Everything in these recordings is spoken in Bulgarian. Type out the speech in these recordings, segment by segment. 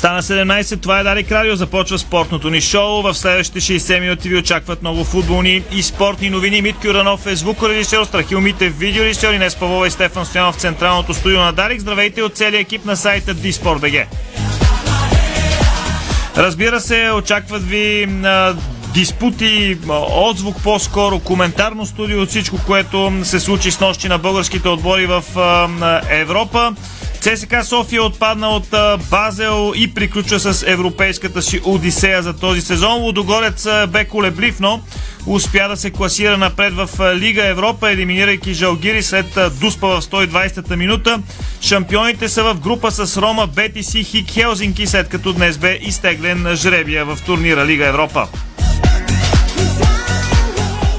Стана 17, това е Дарик Радио, започва спортното ни шоу. В следващите 60 минути ви очакват много футболни и спортни новини. Митко Юранов е звукорежисьор, Страхил Митев видеорежисьор, Инес Павлова и Стефан Стоянов в централното студио на Дарик. Здравейте от целия екип на сайта DSport.bg. Разбира се, очакват ви а, диспути, отзвук по-скоро, коментарно студио от всичко, което се случи с нощи на българските отбори в а, Европа. ЦСКА София отпадна от Базел и приключва с европейската си Одисея за този сезон. Лудогорец бе колеблив, но успя да се класира напред в Лига Европа, елиминирайки Жалгири след Дуспа в 120-та минута. Шампионите са в група с Рома, Бетис и Хик Хелзинки, след като днес бе изтеглен жребия в турнира Лига Европа.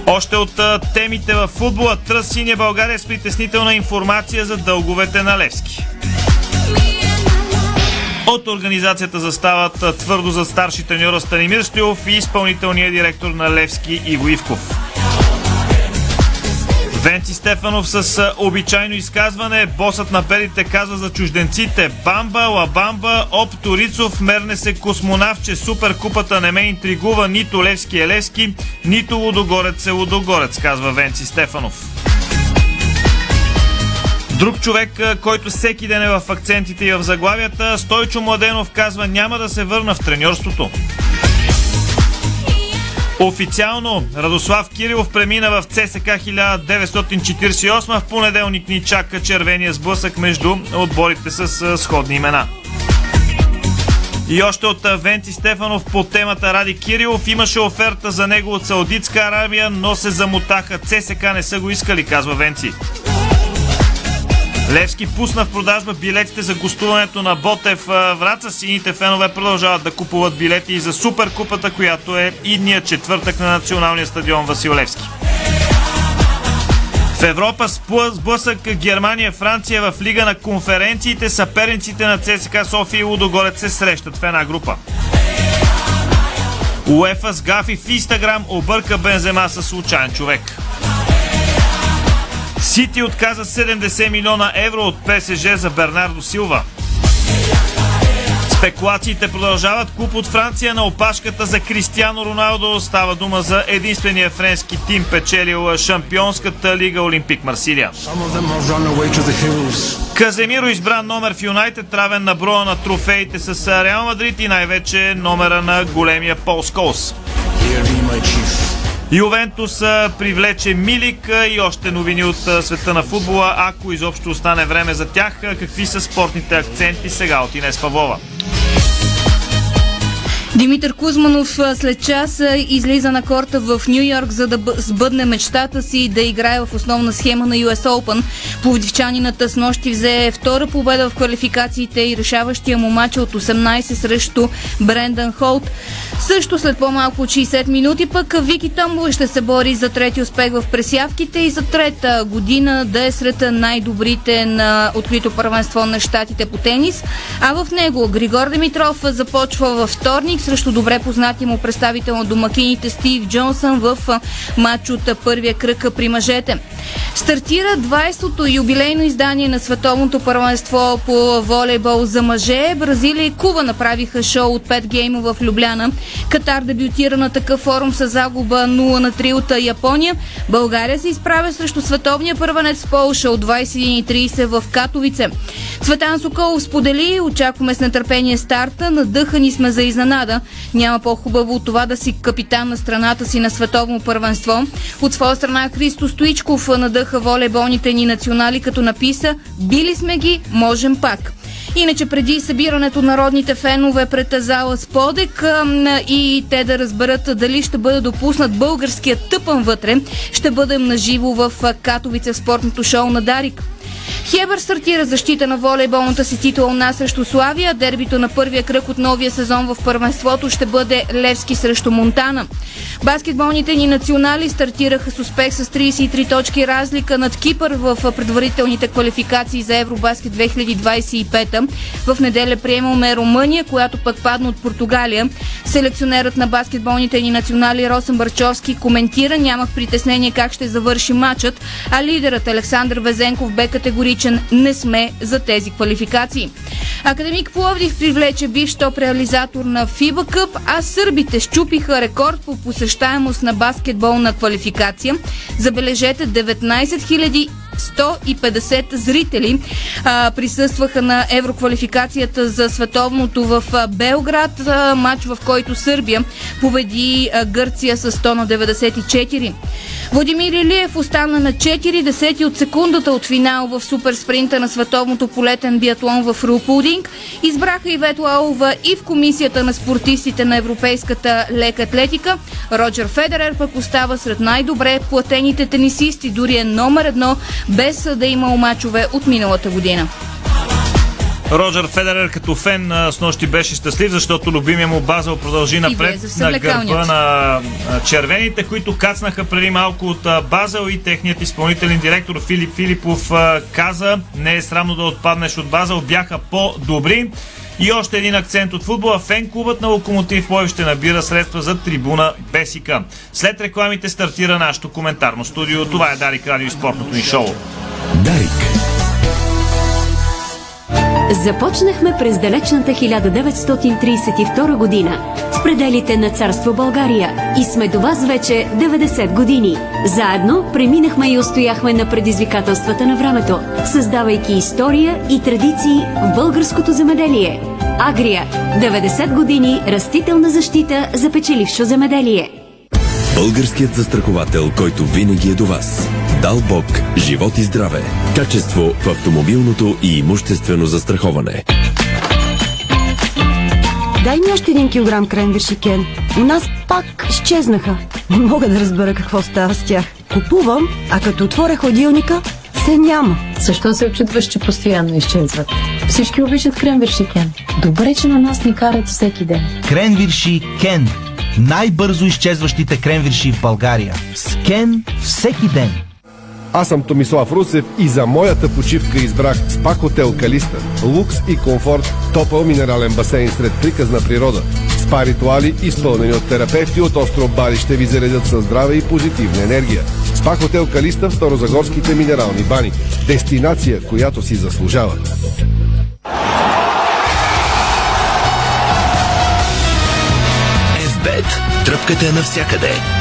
Още от темите в футбола Тръс Синя България с притеснителна информация за дълговете на Левски. От организацията застават твърдо за старши треньора Станимир Стоилов и изпълнителния директор на Левски Иго Ивков. Венци Стефанов с обичайно изказване. Босът на белите казва за чужденците Бамба, Лабамба, Оп Торицов, мерне се космонавче. Суперкупата не ме интригува нито Левски е Левски, нито Лудогорец е Лудогорец, казва Венци Стефанов. Друг човек, който всеки ден е в акцентите и в заглавията, Стойчо Младенов казва няма да се върна в треньорството. Официално Радослав Кирилов премина в ЦСК 1948. В понеделник ни чака червения сблъсък между отборите с сходни имена. И още от Венци Стефанов по темата Ради Кирилов имаше оферта за него от Саудитска Арабия, но се замотаха. ЦСК не са го искали, казва Венци. Левски пусна в продажба билетите за гостуването на Ботев Враца. Сините фенове продължават да купуват билети и за Суперкупата, която е идния четвъртък на националния стадион Васил Левски. В Европа сблъсък Германия-Франция в Лига на конференциите. Съперниците на ЦСКА София и Лудогорец се срещат в една група. УЕФА с гафи в Инстаграм обърка Бензема със случайен човек. Сити отказа 70 милиона евро от ПСЖ за Бернардо Силва. Спекулациите продължават. Клуб от Франция на опашката за Кристиано Роналдо. Става дума за единствения френски тим, печелил Шампионската лига Олимпик Марсилия. Каземиро избран номер в Юнайтед, равен на броя на трофеите с Реал Мадрид и най-вече номера на големия Пол Сколс. Ювентус привлече Милик и още новини от света на футбола, ако изобщо остане време за тях. Какви са спортните акценти сега от Инес Павлова? Димитър Кузманов след час излиза на корта в Нью Йорк, за да сбъдне мечтата си да играе в основна схема на US Open. Пловдивчанината с нощи взе втора победа в квалификациите и решаващия му матч от 18 срещу Брендан Холт. Също след по-малко от 60 минути пък Вики Томбова ще се бори за трети успех в пресявките и за трета година да е сред най-добрите на открито първенство на щатите по тенис. А в него Григор Димитров започва във вторник срещу добре познати му представител на домакините Стив Джонсън в матч от първия кръг при мъжете. Стартира 20-то юбилейно издание на световното първенство по волейбол за мъже. Бразилия и Куба направиха шоу от 5 гейма в Любляна. Катар дебютира на такъв форум с загуба 0 на 3 от Япония. България се изправя срещу световния първенец Полша от 21.30 в Катовице. Цветан Соколов сподели, очакваме с нетърпение старта, надъхани сме за изненада. Няма по-хубаво от това да си капитан на страната си на световно първенство. От своя страна Христо Стоичков надъха волейболните ни национали, като написа «Били сме ги, можем пак». Иначе преди събирането на родните фенове пред зала Сподек и те да разберат дали ще бъде допуснат българският тъпън вътре, ще бъдем наживо в Катовице в спортното шоу на Дарик. Хебър стартира защита на волейболната си титла на срещу Славия. Дербито на първия кръг от новия сезон в първенството ще бъде Левски срещу Монтана. Баскетболните ни национали стартираха с успех с 33 точки разлика над Кипър в предварителните квалификации за Евробаскет 2025. В неделя приемаме Румъния, която пък падна от Португалия. Селекционерът на баскетболните ни национали Росен Барчовски коментира, нямах притеснение как ще завърши матчът, а лидерът Александър Везенков бе категоричен не сме за тези квалификации. Академик Пловдив привлече бивш топ реализатор на FIBA Cup, а сърбите щупиха рекорд по посещаемост на баскетболна квалификация. Забележете 19 000 150 зрители а, присъстваха на евроквалификацията за световното в Белград, а, матч в който Сърбия победи а, Гърция с 100 на 94. Владимир Илиев остана на 4 десети от секундата от финал в суперспринта на световното полетен биатлон в Рупулдинг. Избраха и Ветла Алова и в комисията на спортистите на Европейската лека атлетика. Роджер Федерер пък остава сред най-добре платените тенисисти, дори е номер едно без да има мачове от миналата година. Роджер Федерер като фен с нощи беше щастлив, защото любимия му Базел продължи напред на гърба на червените, които кацнаха преди малко от Базел и техният изпълнителен директор Филип Филипов каза, не е срамно да отпаднеш от Базел, бяха по-добри. И още един акцент от футбола. Фен клубът на Локомотив Пловдив ще набира средства за трибуна Бесика. След рекламите стартира нашето коментарно студио. Това е Дарик Радио и спортното ни шоу. Дарик. Започнахме през далечната 1932 година в пределите на царство България и сме до вас вече 90 години. Заедно преминахме и устояхме на предизвикателствата на времето, създавайки история и традиции в българското земеделие. Агрия – 90 години растителна защита за печелившо земеделие. Българският застраховател, който винаги е до вас. Дал Бог, живот и здраве. Качество в автомобилното и имуществено застраховане. Дай ми още един килограм кренвирши, Кен. У нас пак изчезнаха. Не мога да разбера какво става с тях. Купувам, а като отворя ходилника, се няма. Защо се очудваш, че постоянно изчезват? Всички обичат кренвирши Кен. Добре, че на нас ни карат всеки ден. Кренвирши Кен. Най-бързо изчезващите кренвирши в България. С Кен всеки ден. Аз съм Томислав Русев и за моята почивка избрах СПА Хотел Калиста. Лукс и комфорт, топъл минерален басейн сред приказна природа. СПА ритуали, изпълнени от терапевти от остров Бали, ще ви заредят със здраве и позитивна енергия. СПА Хотел Калиста в Старозагорските минерални бани. Дестинация, която си заслужава. FBET. Тръпката е навсякъде.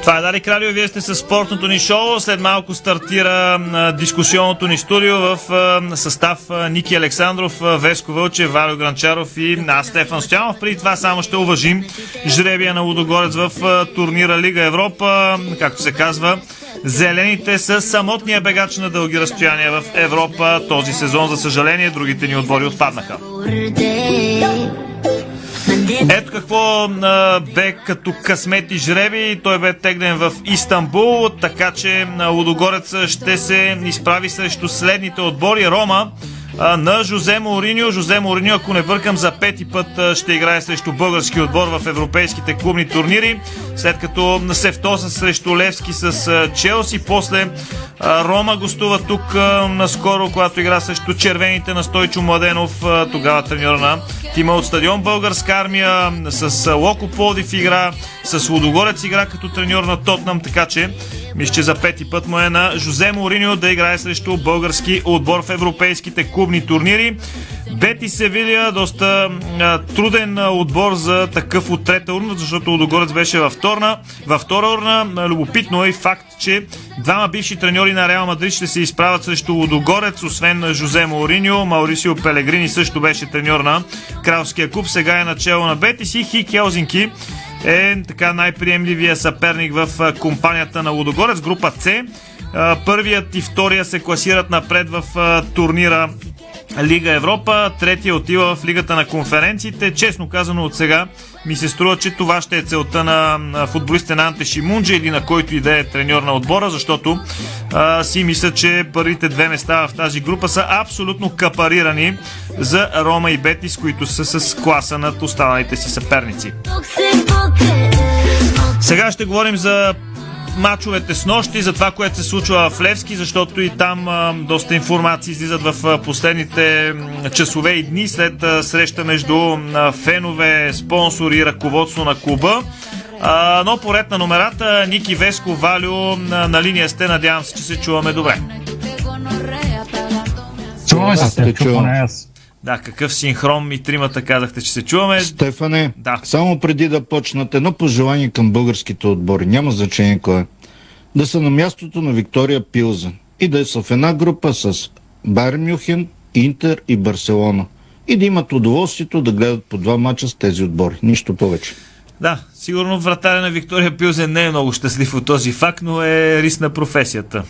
Това е Дарик Радио, вие сте с спортното ни шоу. След малко стартира дискусионното ни студио в състав Ники Александров, Веско Вълчев, Валио Гранчаров и аз Стефан Стоянов. Преди това само ще уважим жребия на Лудогорец в турнира Лига Европа, както се казва. Зелените са самотния бегач на дълги разстояния в Европа този сезон. За съжаление, другите ни отбори отпаднаха. Ето какво а, бе като късмет и жреби. Той бе тегнен в Истанбул, така че Лудогорец ще се изправи срещу следните отбори. Рома на Жозе Мориньо. Жозе Мориньо, ако не бъркам, за пети път ще играе срещу български отбор в европейските клубни турнири, след като се втоса срещу Левски с Челси. После Рома гостува тук наскоро, когато игра срещу червените на Стойчо Младенов, тогава треньора на тима от стадион Българска армия, с Локо Плодив игра, с Лудогорец игра като треньор на Тотнам, така че мисля, че за пети път му е на Жозе Мориньо да играе срещу български отбор в европейските клубни турнири. Бети Севилия, доста а, труден а, отбор за такъв от трета урна, защото Лудогорец беше във вторна. Във втора урна, любопитно е и факт, че двама бивши треньори на Реал Мадрид ще се изправят срещу Лудогорец, освен Жозе Мориньо. Маурисио Пелегрини също беше треньор на Кралския клуб, сега е начало на Бетис и Хик Елзинки е така най-приемливия съперник в компанията на Лудогорец, група С. Първият и втория се класират напред в турнира Лига Европа, третия отива в Лигата на конференциите. Честно казано от сега ми се струва, че това ще е целта на футболистите на Анте Шимунджи или на който и да е треньор на отбора, защото а, си мисля, че първите две места в тази група са абсолютно капарирани за Рома и Бетис, които са с класа над останалите си съперници. Сега ще говорим за мачовете с нощи, за това, което се случва в Левски, защото и там а, доста информации излизат в а, последните часове и дни след а, среща между а, фенове, спонсори и ръководство на клуба. А, но поред на номерата, Ники Веско, Валю на, на линия сте, надявам се, че се чуваме добре. Чуваме се, Аз те чу чувам. поне аз. Да, какъв синхрон и тримата казахте, че се чуваме. Стефане, Да. само преди да почнат, едно пожелание към българските отбори, няма значение кой е. Да са на мястото на Виктория Пилзен и да са в една група с Байер Мюхен, Интер и Барселона. И да имат удоволствието да гледат по два мача с тези отбори. Нищо повече. Да, сигурно вратаря на Виктория Пилзен не е много щастлив от този факт, но е рис на професията.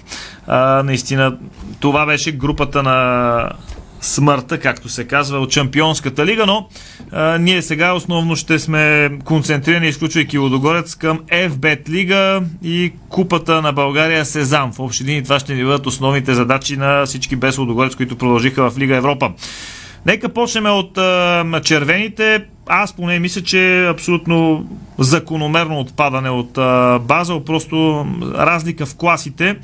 А, наистина, това беше групата на смъртта, както се казва, от Чемпионската лига, но а, ние сега основно ще сме концентрирани, изключвайки Лодогорец, към FBET лига и купата на България Сезам. В общи линии това ще ни бъдат основните задачи на всички без Лодогорец, които продължиха в Лига Европа. Нека почнем от а, червените. Аз поне мисля, че е абсолютно закономерно отпадане от а, Базел. Просто разлика в класите,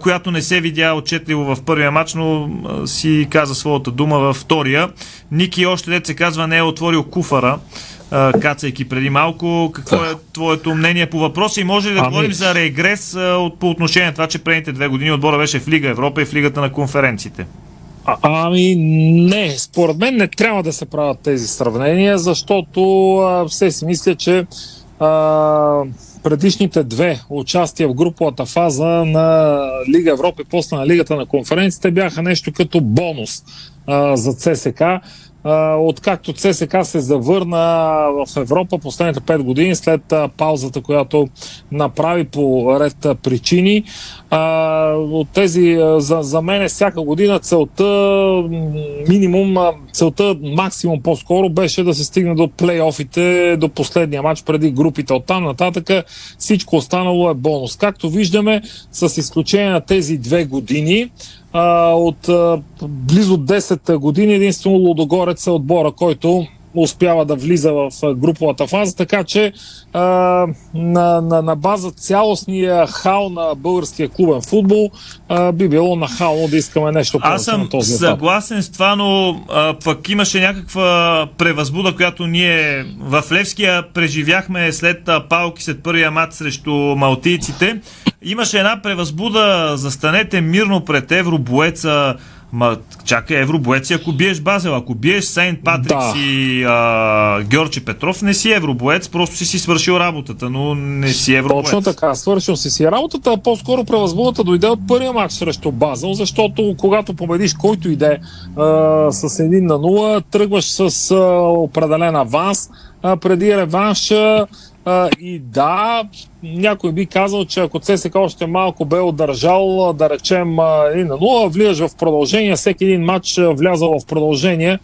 която не се видя отчетливо в първия матч, но си каза своята дума във втория. Ники още дет се казва не е отворил куфара, кацайки преди малко. Какво е твоето мнение по въпроса и може ли да Ами- говорим за регрес от, по отношение на това, че предните две години отбора беше в Лига Европа и в Лигата на конференциите? А, ами не, според мен не трябва да се правят тези сравнения, защото а, все си мисля, че а, предишните две участия в груповата фаза на Лига Европа и после на Лигата на конференциите бяха нещо като бонус а, за ЦСК. Откакто ЦСК се завърна в Европа последните 5 години след паузата, която направи по ред причини. А, от тези, за, за мен всяка година целта, минимум, целта максимум по-скоро беше да се стигне до плейофите, до последния матч преди групите. От там нататък всичко останало е бонус. Както виждаме, с изключение на тези две години, а, от а, близо 10 години единствено Лудогорец е отбора, който успява да влиза в груповата фаза, така че а, на, на, на база цялостния хал на българския клубен футбол а, би било нахално да искаме нещо повече Аз съм на този етап. съгласен с това, но а, пък имаше някаква превъзбуда, която ние в Левския преживяхме след а, палки след първия мат срещу малтийците. Имаше една превъзбуда, застанете мирно пред Евробоеца. Ма, чакай, Евробоеци, ако биеш Базел, ако биеш Сейнт Патрикс Да. и а, Георги Петров, не си Евробоец, просто си си свършил работата, но не си Евробоец. Точно така, свършил си си работата, а по-скоро превъзбудата дойде от първия матч срещу Базел, защото когато победиш който иде с 1 на 0, тръгваш с а, определен аванс а, преди реванша а, и да, някой би казал, че ако ЦСК още малко бе удържал, да речем а, 1 на 0, влизаш в продължение, всеки един матч влязал в продължение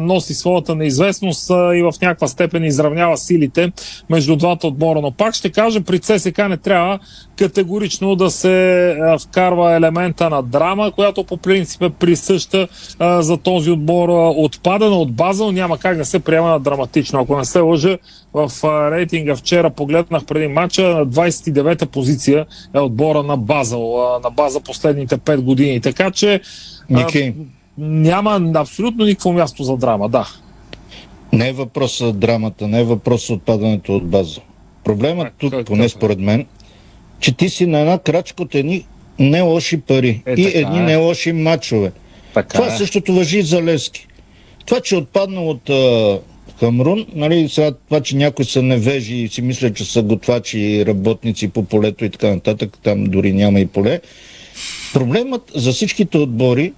носи своята неизвестност и в някаква степен изравнява силите между двата отбора. Но пак ще кажа, при ЦСК не трябва категорично да се вкарва елемента на драма, която по принцип е присъща а, за този отбор. А, Отпадана от Базел няма как да се приема на драматично. Ако не се лъжа, в рейтинга вчера погледнах преди матча на 29-та позиция е отбора на Базел, а, на база последните 5 години. Така че а, няма абсолютно никакво място за драма, да. не е въпрос за драмата, не е въпрос за отпадането от база. Проблемът тук, поне според мен, че ти си на една крачка от едни не лоши пари Е, и така едни е. не лоши матчове. Така Това същото въжи и за Левски. Това, че е отпаднал от а, Хамрун, нали, сега това, че някои са невежи и си мислят, че са готвачи и работници по полето и така нататък, там дори няма и поле. Проблемът за всичките отбори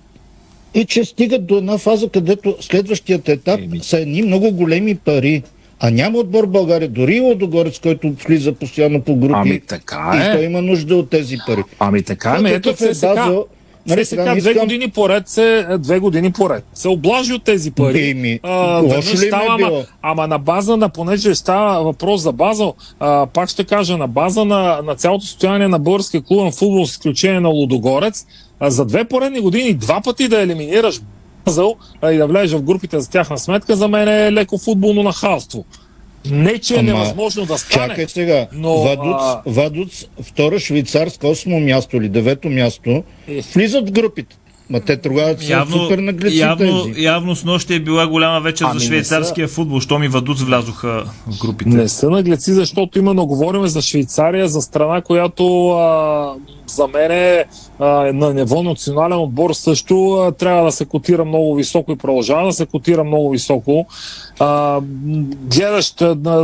е, че стигат до една фаза, където следващият етап са едни много големи пари. А няма отбор в България, дори и Лодогорец, който влиза постоянно по групи. Ами така И е. той има нужда от тези пари. Ами така, ами ето е. Базел? Нали, сега не две искам- години поред се, две години поред се облажи от тези пари. Еми, А, лошо ли е става, ама, било? ама на база на, понеже става въпрос за Базел, а, пак ще кажа, на база на, на цялото състояние на българския клубен футбол, с изключение на Лудогорец, а, за две поредни години два пъти да елиминираш Базел а, и да влезеш в групите за тяхна сметка, за мен е леко футболно нахалство. Не, че е невъзможно да стане. Чакай сега. Но, Вадуц, а- Вадуц, втора швейцарска, осмо място или девето място, Е. влизат в групите. Ма те тогава са Явно, супер наглеци явно, тези. явно с нощи е била голяма вечер Ами за швейцарския футбол, що ми Вадуц влязоха в групите. Не са наглеци, защото именно говорим за Швейцария, за страна, която а, за мен е а, на ниво национален отбор също а, трябва да се котира много високо и продължава да се котира много високо. А, гледаш,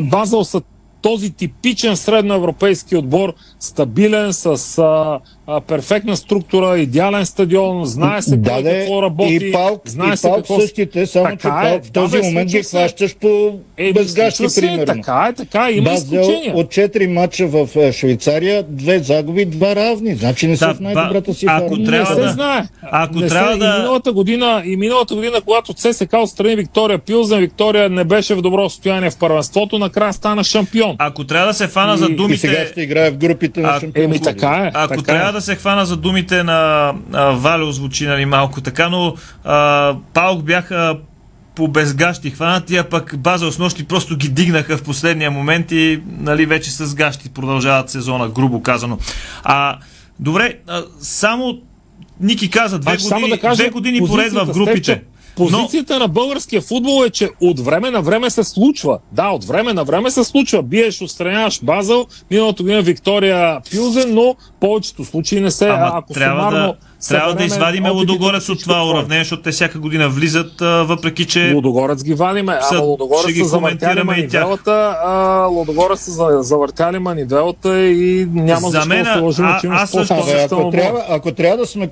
Базел са този типичен средноевропейски отбор, стабилен, с а, а, перфектна структура, идеален стадион, знае се Да, кой какво работи, и Палк, знае и се Палк какво... същите, само че Така е, Палк в да, този бе, момент ги хващаш по Е, безгащи, се, примерно. Така е, така е, има Базел изключения. от 4 мача в е, Швейцария, две загуби, два равни. Значи не са Да, в най-добрата си ако форма. трябва не се да- знае. ако не трябва се, да- И миналата, година, и миналата година, когато ЦСК отстрани Виктория Пилзен, Виктория не беше в добро състояние в първенството, накрая стана шампион. Ако трябва да се фана И- за и И думите... сега ще играе в групите на А, шампион. Еми така е. Ако така трябва е. Да се хвана за думите на а, Валио, звучи нали, малко така, но а, Паук бяха по безгащи хванати, а пък Базел с нощи просто ги дигнаха в последния момент и нали, вече с гащи продължават сезона, грубо казано. А, добре, а, само Ники каза две Значи, само години, да кажа, две години поред в групите. Стефчо, Позицията на българския футбол е, че от време на време се случва. Да, от време на време се случва. Биеш, отстраняваш Базъл, миналото година Виктория Пилзен, но повечето случаи не се. Ама ако трябва сумарно да, трябва да извадиме Лудогорец от това уравнение, защото те всяка година влизат, а, въпреки че Лудогорец ги вадиме, Са- ама Лудогорец ще ги са завъртяли манивелата, а Лудогорец са за- завъртяли манивелата и няма За защо мен, да се лъжим, а- аз също- ако, трябва, ако трябва да сме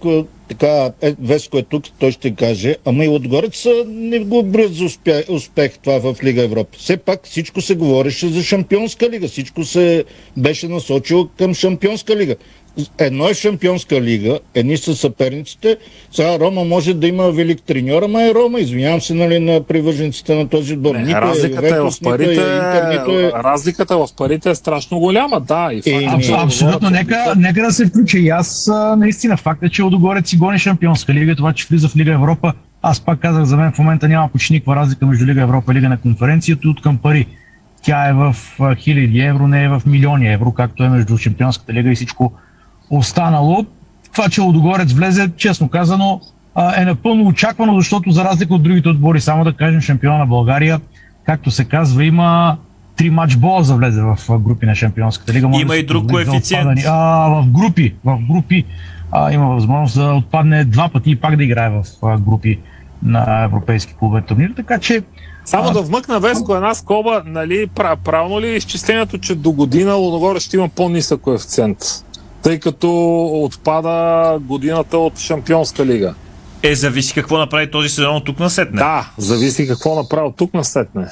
така, е, Веско е тук, той ще каже, ама и са- не го броят за успех, успех това в Лига Европа. Все пак всичко се говореше за Шампионска лига, всичко се беше насочило към Шампионска лига. Едно е Шампионска лига, едни са съперниците. Сега Рома може да има велик треньор, ама е Рома. Извинявам се нали, на привържениците на този отбор. Не, Нито разликата е в Ювентус, нито парите. Интер, нито е... Разликата в парите е страшно голяма, да. И факт, Аб- Абсолютно, Лудогорец нека, нека да се включа и аз. Наистина, факта, че Лодогорец си гони Шампионска лига, това, че влиза в Лига Европа, аз пак казах, за мен в момента няма почти никаква разлика между Лига Европа и Лига на конференцията от към пари. Тя е в хиляди евро, не е в милиони евро, както е между Шампионската лига и всичко останало. Това, че Лодогорец влезе, честно казано, е напълно очаквано, защото за разлика от другите отбори, само да кажем, шампиона на България, както се казва, има три матч бола за влезе в групи на Шампионската лига. Може Има да и друг коефициент. отпадане. А, в групи, в групи а, има възможност да отпадне два пъти и пак да играе в а, групи на европейски клубен турнир, така че Само А- да вмъкна Веско една скоба, нали, пра- правилно ли е изчислението, че до година Лудогорец ще има по-нисък коефициент? Тъй като отпада годината от Шампионска лига. е зависи какво направи този сезон от тук на сетне. Да, зависи какво направи от тук на сетне.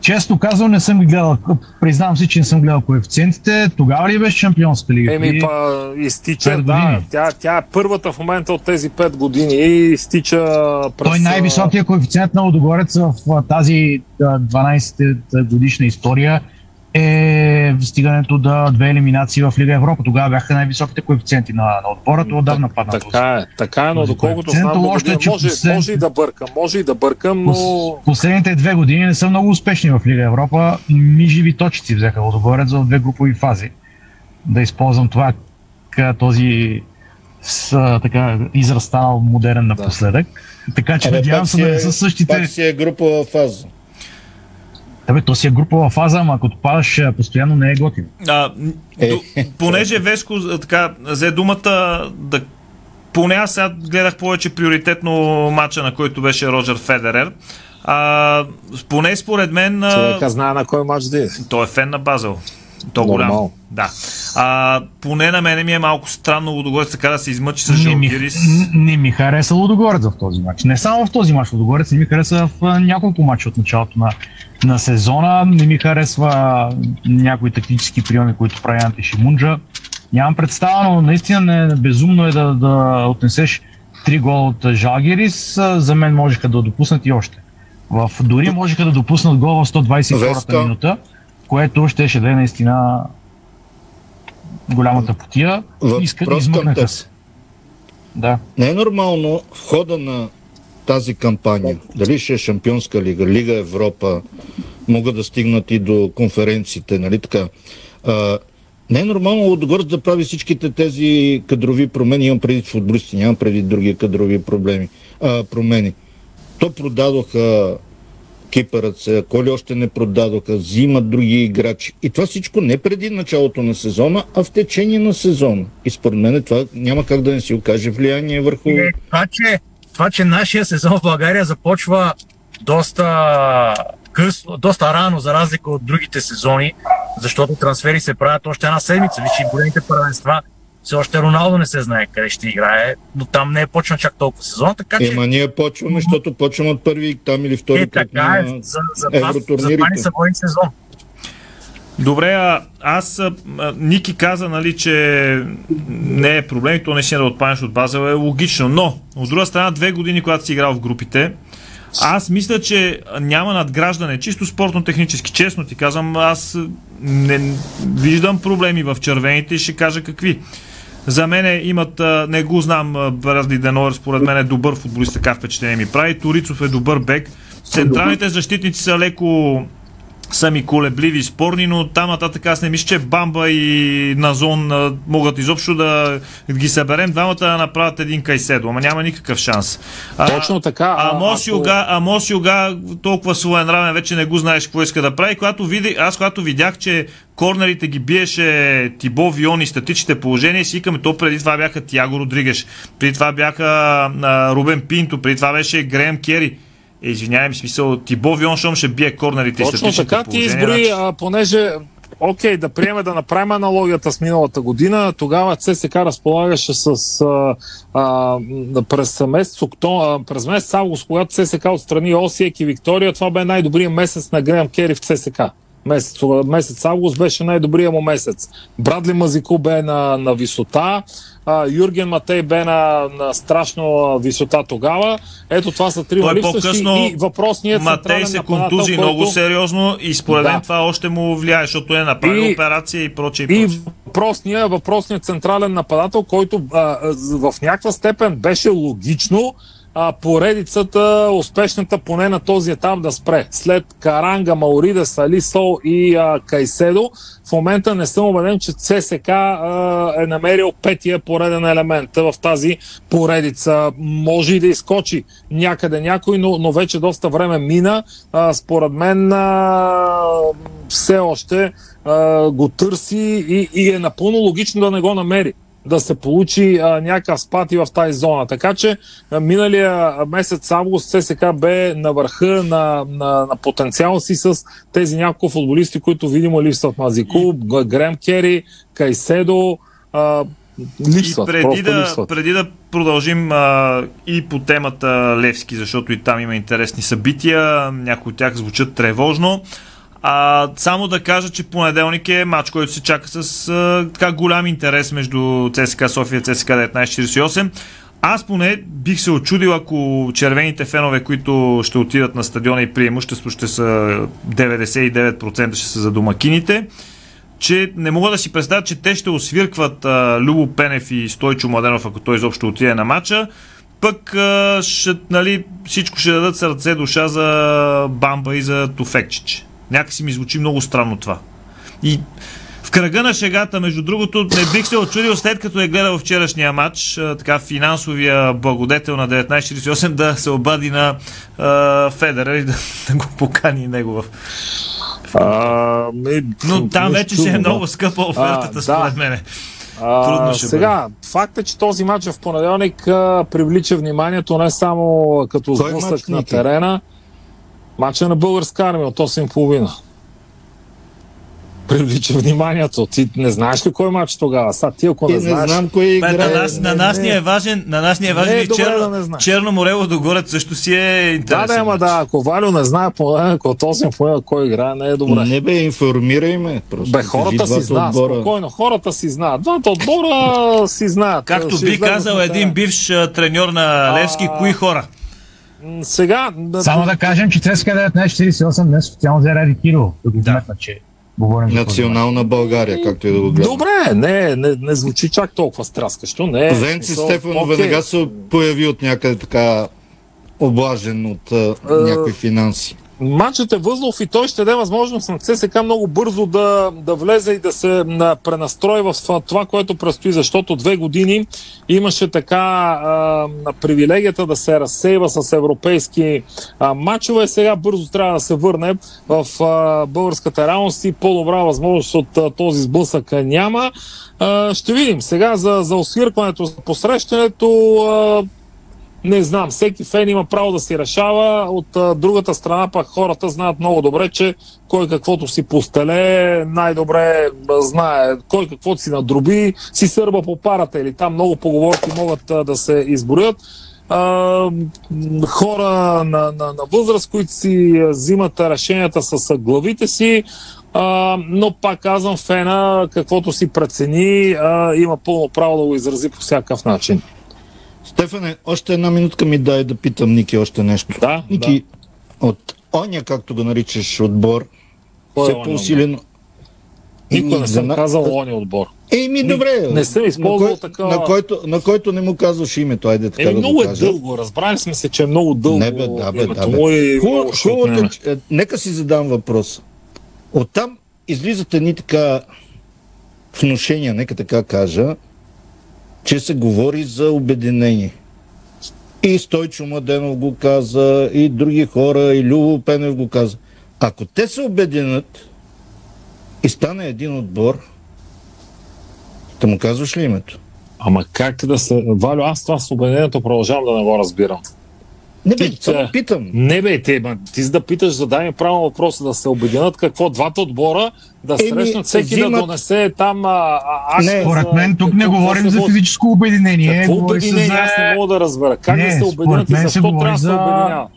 честно казвам не съм ги гледал, признавам си, че не съм гледал коефициенците. Тогава ли беше Шампионска лига? Еми, па, изтича, да. Тя, тя е първата в момента от тези 5 години и изтича през... Той най-високия коефициент на Лодогорец в тази а, 12 годишна история е стигането до две елиминации в Лига Европа. Тогава бяха най-високите коефициенти на, на отбора. Това отдавна падна. Така е, така е, но доколкото знам, до Лошото е, че може, послед- може и да бъркам, може и да бъркам, но... Пос- Последните две години не са много успешни в Лига Европа. Ми живи точици взеха Лодогорец в две групови фази. Да използвам това този с, така, израз станал модерен напоследък. Така че Абе, надявам пак се да е- не са същите. Пак си е групова фаза. Абе, то си е групова фаза, ама ако падаш постоянно не е готин. А, Е. до, понеже Веско а, така взе думата да поне аз сега гледах повече приоритетно матча, на който беше Роджер Федерер. А, поне според мен Човека знае на кой матч да иде. той е фен на Базел. То голям. Да. А, поне на мене ми е малко странно Лудогорец така да се измъчи с Не ми, Жалгирис. н- не ми хареса Лудогорец в този матч. Не само в този матч Лудогорец, не ми хареса в няколко матча от началото на, на сезона. Не ми харесва някои тактически приеми, които прави Анти Шимунджа. Нямам представа, но наистина не, безумно е да, да отнесеш три гола от Жалгирис. А, За мен можеха да допуснат и още. В, дори можеха да допуснат гол в 122-та Веска. минута, което щеше да е наистина голямата потия. Искат, измъкнаха се. Да. Не е нормално в хода на тази кампания, дали ще е Шампионска лига, Лига Европа, могат да стигнат и до конференциите, нали така. А, не е нормално Лудогорец да прави всичките тези кадрови промени, имам преди футболисти, нямам преди други кадрови проблеми, а, промени. То продадоха кипърът се, коли още не продадоха, взимат други играчи. И това всичко не преди началото на сезона, а в течение на сезона. И според мен това няма как да не си окаже влияние върху... Е, това, че, това, че нашия сезон в България започва доста късно, доста рано, за разлика от другите сезони, защото трансфери се правят още една седмица. Виж, и големите първенства, все още Роналдо не се знае къде ще играе, но там не е почна чак толкова сезон, така че... Ема ние почваме, защото почваме от първи там или втори Е, така на е, за, за, за са воен сезон. Добре, а, аз, а, Ники каза, нали, че не е проблем то наистина да отпаднеш от Базел е логично, но от друга страна две години, когато си играл в групите, аз мисля, че няма надграждане, чисто спортно-технически. Честно ти казвам, аз не виждам проблеми в червените и ще кажа какви. За мен имат, не го знам, Бразли Денойер според мен е добър футболист, така впечатление ми прави. Торицов е добър бек. Централните защитници са леко са ми колебливи спорни, но там нататък аз не мисля, че Бамба и Назон а, могат изобщо да ги съберем двамата да направят един кайседо, ама няма никакъв шанс. А, Точно така. А а, Мос ако- Юга, а Мос Юга толкова своенравен, вече не го знаеш какво иска да прави. Когато види, аз когато видях, че корнерите ги биеше Тибо Вион и статичните положения, си викаме, то преди това бяха Тиаго Родригеш, преди това бяха а, Рубен Пинто, преди това беше Греем Кери. Е, Извинявай, смисъл, Тибо Вион, щом ще бие корнерите Точно така ти изброи, значи- а, понеже Окей, да приеме да направим аналогията с миналата година. Тогава ЦСК разполагаше с а, а, през месец, октом, през месец август, когато ЦСК отстрани Осиек и Виктория, това бе най-добрият месец на Греъм Кери в ЦСК. Месец, месец август беше най-добрият му месец. Брадли Мазико бе на, на висота, а, Юрген Матей бе на, на страшно висота тогава. Ето това са три липсващи по-късно и въпросният Матей централен се контузи който- много сериозно и според Да. мен това още му влияе, защото е направил И- операция и прочее. И, И въпросният, въпросният централен нападател, който а, а, в някаква степен беше логично а, поредицата, успешната поне на този етап да спре. След Каранга, Маурида, Сали, Сол и а, Кайседо, в момента не съм убеден, че ЦСК а, е намерил петия пореден елемент в тази поредица. Може и да изкочи някъде някой, но, но вече доста време мина. А, според мен а, все още а, го търси и, и е напълно логично да не го намери да се получи а, някакъв спад и в тази зона. Така че а, миналия месец август ЦСК бе на върха на, на, на потенциал си с тези няколко футболисти, които видимо липсват Мазику, Грем Кери, Кайседо, а, липсват. И преди да, липсват. преди да продължим а, и по темата Левски, защото и там има интересни събития, някои от тях звучат тревожно. А, само да кажа, че понеделник е матч, който се чака с а, така голям интерес между ЦСКА София и ЦСКА 1948. Аз поне бих се очудил, ако червените фенове, които ще отидат на стадиона и преимущество ще са 99% ще са за домакините, че не мога да си представя, че те ще освиркват а, Любо Пенев и Стойчо Младенов, ако той изобщо отиде на матча. Пък а, ще, нали, всичко ще дадат сърце душа за Бамба и за Туфекчич. Някакси ми звучи много странно това. И в кръга на шегата, между другото, не бих се очудил след като е гледал вчерашния матч, така финансовия благодетел на 1948 да се обади на а, Федера и да, да го покани и него в А, ми, но там вече ще е много скъпа офертата, А, според да. мене. А, Трудно ще сега, факт е, че този матч в понеделник а, привлича вниманието не само като сблъсък на терена, матча на българска армия от 8.30. привлича вниманието. Ти не знаеш ли кой матч тогава? Са, ти ако не, не знаеш... знам кой Бе, играе. на нас, на не, нас не. ни е важен, на нас ни е Не важен е и Черно, да не. Черно море Лодогорец също си е Да, интересен. да, ама матч. да, ако Валю не знае поне, ако този не поне кой играе, не е добре. Не бе, информирай ме. Просто Бе, хората си знаят, спокойно, хората си знаят. Двата отбора си знаят. Както би казал на един бивш треньор на Левски, кои хора? Сега... да- Само да кажем, че ЦСКА 1948 днес специално за Ради Кирилов. Да го вметна, че говорим за Национална България, както и да го гледам. Добре, не, не, не звучи чак толкова стряскащо. Не, Венци смисъл, Стефанов окей. веднага се появи от някъде така облажен от а, някакви финанси. Матчът е възлов и той ще даде възможност на ЦСК много бързо да, да влезе и да се на, пренастрои в това, което предстои, защото две години имаше така а, привилегията да се разсейва с европейски а, матчове. Сега бързо трябва да се върне в а, българската реалност и по-добра възможност от а, този сблъсък няма. А, ще видим. Сега за, за освиркването, за посрещането а, не знам, всеки фен има право да си решава. От а, другата страна пък хората знаят много добре, че кой каквото си постеле, най-добре знае. Кой каквото си надроби, си сърба по парата или там много поговорки могат а, да се изброят. А, хора на, на, на възраст, които си взимат решенията с главите си, а, но пак казвам, фена, каквото си прецени, а, има пълно право да го изрази по всякакъв начин. Стефане, още една минутка ми дай да питам Ники още нещо. Да, Ники, от оня, както го наричаш, отбор, Кой е все оня по-усилено... Еми, не съм на- казал оня отбор. Еми, добре. не съм използвал на кой, такава- На който, на който не му казваш името, айде така Еми, да много го е дълго. Разбрали сме се, че е много дълго. Не бе, да бе, да бе. Хубаво- отнеме. е, е, нека си задам въпрос. Оттам излизат едни така внушения, нека така кажа, че се говори за обединение. И Стойчо Младенов го каза, и други хора, и Любо Пенев го каза. Ако те се обединят и стане един отбор, ще му казваш ли името? Ама как да се... Валю, аз това с обединението продължавам да не го разбирам. Не бе, Ти, че- питам. Не бе, те, ма, ти за да питаш, задай ми правилно въпроса, да се обединят какво? Двата отбора, да Еми, срещнат всеки да взимат- донесе там а, а, Не, Според мен тук не говорим за физическо обединение. Какво обединение? за- Аз не мога да разбера. Как Не, да се обединят и защо трябва да се обединяват?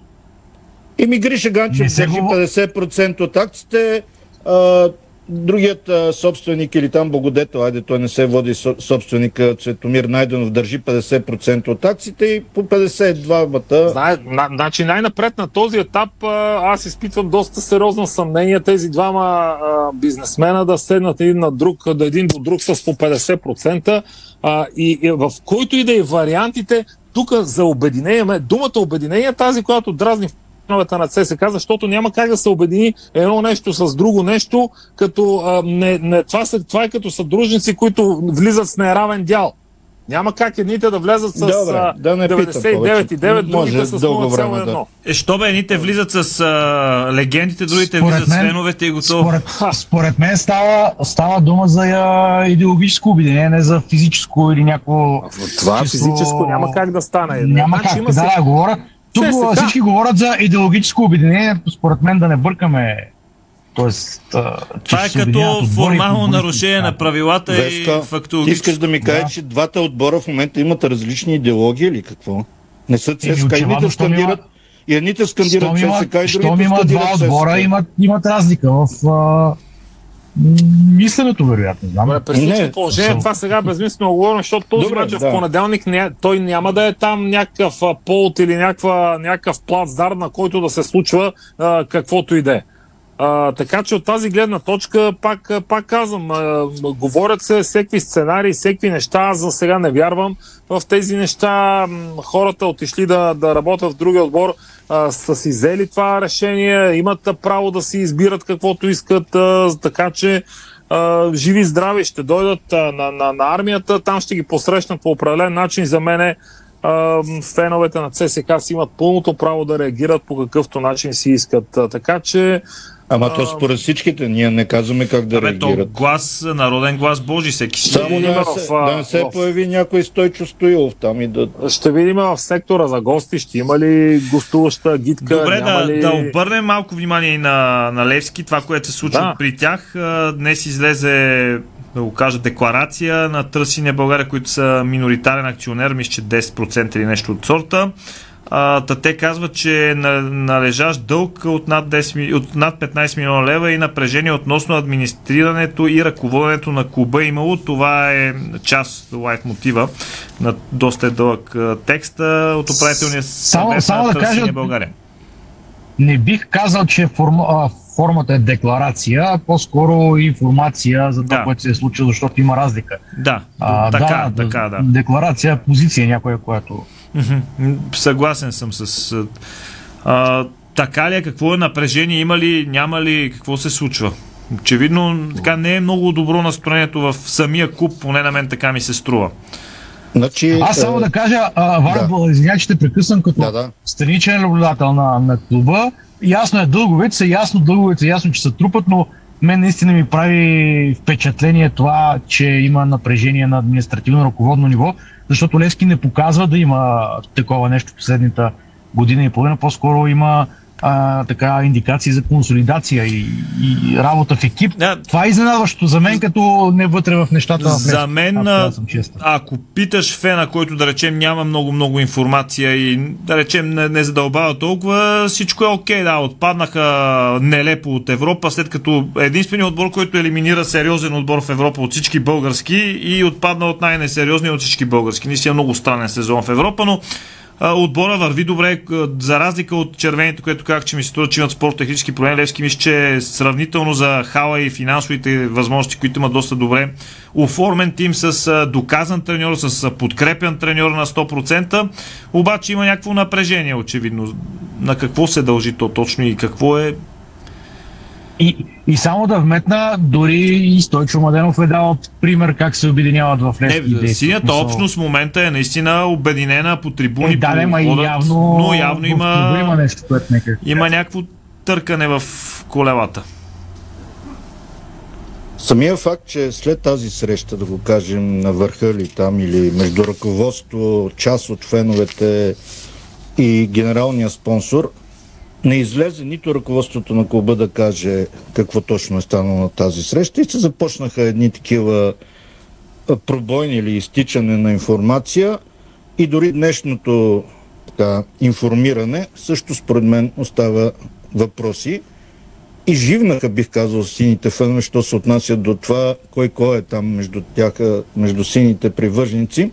Ими Гриша Не Ганчев го- 50% от акциите, а, другият а, собственик или там благодетел, айде той не се води со- собственика, Цветомир Найденов държи 50% от акциите и по 52-бата. Знае, на, значи най-напред на този етап а, аз изпитвам доста сериозно съмнение тези двама а, бизнесмена да седнат един на друг, да един до друг с по 50%. А, и, и в който и да е вариантите, тук за обединение, думата обединение е тази, която дразни в феновете на ЦСК, защото няма как да се обедини едно нещо с друго нещо, като а, не, не, това, са, това е като съдружници, които влизат с неравен дял. Няма как едните да влязат с Добре, да не питам 99,9, повече. другите с дълго време 0,1. да. Е, що бе, едните влизат с а, легендите, другите Според влизат с феновете и готово. Според, според мен става, става дума за а, идеологическо обединение, не за физическо или някакво... Това чисто- физическо няма как да стане. Няма Значи как, има да, се- да, говоря. Тук ЦСКА. всички говорят за идеологическо обединение, според мен да не бъркаме. Тоест, Това е като формално нарушение на правилата Веска, и ти фактологически. искаш да ми кажеш, че двата отбора в момента имат различни идеологии или какво? Не са ЦСКА, едните има- скандират, и едните скандират има, ЦСКА и щом другите има скандират два отбора, ЦСКА. имат, имат разлика в мисленето, вероятно. Знам. Добре, при всички Не, положения, това сега е безмислено говорим, защото този Добре, мач е в да. понеделник, ня- той няма да е там някакъв полт или някаква, някакъв плацдар, на който да се случва а, каквото и да е. А, така че от тази гледна точка, пак, пак казвам, а, говорят се всеки сценарии, всеки неща. Аз за сега не вярвам в тези неща. Хората отишли да, да работят в другия отбор, а, са си взели това решение, имат право да си избират каквото искат, а, така че а, живи здрави ще дойдат а, на, на, на армията, там ще ги посрещнат по определен начин. За мене а, феновете на ЦСКА си имат пълното право да реагират по какъвто начин си искат. Така че Ама то според всичките, ние не казваме как да Абе, то реагират. глас, народен глас Божи, всеки си. Само да се, а, да не се в- появи някой Стойчо Стоилов там и да... Ще видим в сектора за гости, ще има ли гостуваща гидка? Добре, няма да, ли... да обърнем малко внимание и на, на Левски, това, което се случва Да. при тях. А, Днес излезе, да го кажа, декларация на Търсине България, които са миноритарен акционер, мисля, че 10% или нещо от сорта. А, та те казват, че е на, належащ дълг от над, 10, ми- от над 15 милиона лева и напрежение относно администрирането и ръководенето на клуба е имало. Това е част лайт мотива на доста е дълъг текст от управителния съвет само на да кажа- България. Не бих казал, че форма, формата е декларация, а по-скоро информация за това, Да. което се е случило, защото има разлика. Да, А, така, да, така, да. Декларация, позиция някоя, която... Съгласен съм с. а, така ли е? Какво е напрежение? Има ли, няма ли? Какво се случва? Очевидно, така не е много добро настроението в самия клуб, поне на мен така ми се струва. Значи, Аз само да кажа, Вара, да. извиня, че те прекъсвам като Да, да. страничен наблюдател на, на клуба. Ясно е, дълговете са ясно, дълговете са ясно, че се трупат, но мен наистина ми прави впечатление това, че има напрежение на административно ръководно ниво, защото Левски не показва да има такова нещо в последната година и половина. По-скоро има а, така индикации за консолидация и, и работа в екип. Да. Това е изненадващо за мен, като не вътре в нещата. в За мен, а, съм честен. ако питаш фена, който да речем няма много-много информация и да речем не, не задълбава толкова, всичко е окей, да, отпаднаха нелепо от Европа, след като единственият отбор, който елиминира сериозен отбор в Европа от всички български и отпадна от най-несериозния от всички български. Наистина много странен сезон в Европа, но отбора върви добре, за разлика от червените, което казах, че ми се струва, че имат спорт-технически проблеми. Левски мисля, че е сравнително за хала и финансовите възможности, които има доста добре оформен тим с доказан треньор, с подкрепен треньор на 100%, обаче има някакво напрежение, очевидно. На какво се дължи то точно и какво е И, и само да вметна, дори и Стойчо Младенов е дал пример как се обединяват в Левски. Не, действия. синята общност в момента е наистина обединена по трибуни, Е, да, ма и явно, но явно има, има нещо, което нека. има някакво търкане в колелата. Самия факт, че след тази среща, да го кажем, на върха или там, или между ръководство, част от феновете и генералния спонсор, не излезе нито ръководството на клуба да каже какво точно е станало на тази среща и се започнаха едни такива пробойни или изтичане на информация и дори днешното така, информиране също според мен остава въпроси и живнаха, бих казал, сините фенове, що се отнасят до това, кой кой е там между тях, между сините привърженици.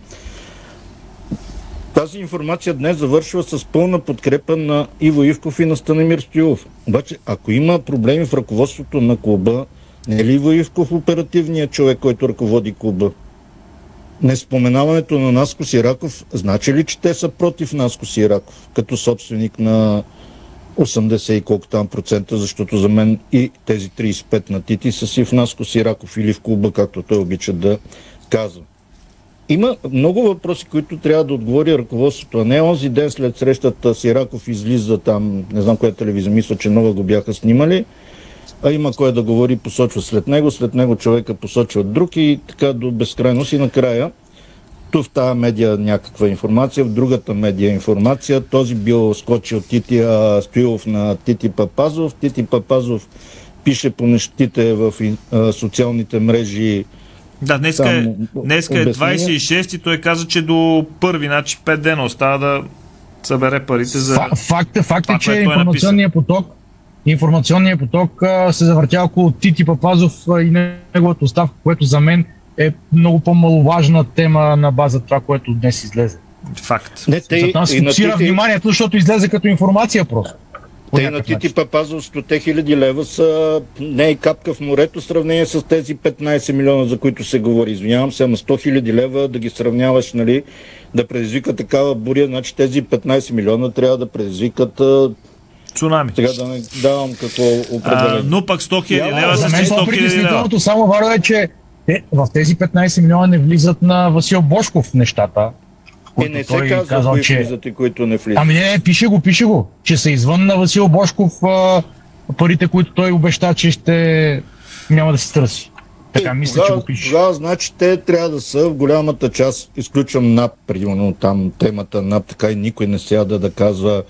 Тази информация днес завършва с пълна подкрепа на Иво Ивков и на Станемир Стоилов. Обаче, ако има проблеми в ръководството на клуба, не е ли Иво Ивков оперативният човек, който ръководи клуба? Неспоменаването на Наско Сираков, значи ли, че те са против Наско Сираков, като собственик на 80 и колко там процента, защото за мен и тези 35 на Тити са си в Наско Сираков или в клуба, както той обича да казва. Има много въпроси, които трябва да отговори ръководството, а не онзи ден след срещата Сираков излиза там, не знам коя телевизия, мисля, че нова го бяха снимали, а има кой да говори, посочва след него, след него човека посочва друг и така до безкрайност и накрая ту в тази медия някаква информация, в другата медия информация. Този бил скочил Тити а, Стоилов на Тити Папазов. Тити Папазов пише по нещите в а, социалните мрежи. Да, днеска е, Само днеска е обяснение. 26 и той каза, че до първи, значи 5 дена остава да събере парите за... Фа- Факт е, факт това, е, че е информационният поток информационният поток а, се завъртя около Тити Папазов а, и неговата оставка, което за мен е много по-маловажна тема на база това, което днес излезе. Факт. Не, те Затова и на фокусира Тити, вниманието, защото излезе като информация просто. Те на Тити. Папазов 100 хиляди лева са не и капка в морето в сравнение с тези 15 милиона, за които се говори. Извинявам се, ама 100 хиляди лева да ги сравняваш, нали, да предизвика такава буря, значи тези 15 милиона трябва да предизвикат Цунами. Сега да не давам какво А, определение. но пък 100 хиляди лева За са мен 100 хиляди лева. само Варо е, че те, в тези 15 милиона не влизат на Васил Бошков нещата. Е, не се той казва, казал, кои че... влизат и които не влизат. Ами не, не, пише го, пише го, че са извън на Васил Бошков а, парите, които той обеща, че ще няма да се търси. Така Е, мисля, тогава, че го пише. Тогава, значи, те трябва да са в голямата част, изключвам НАП, примерно там темата НАП, така и никой не сяда да казва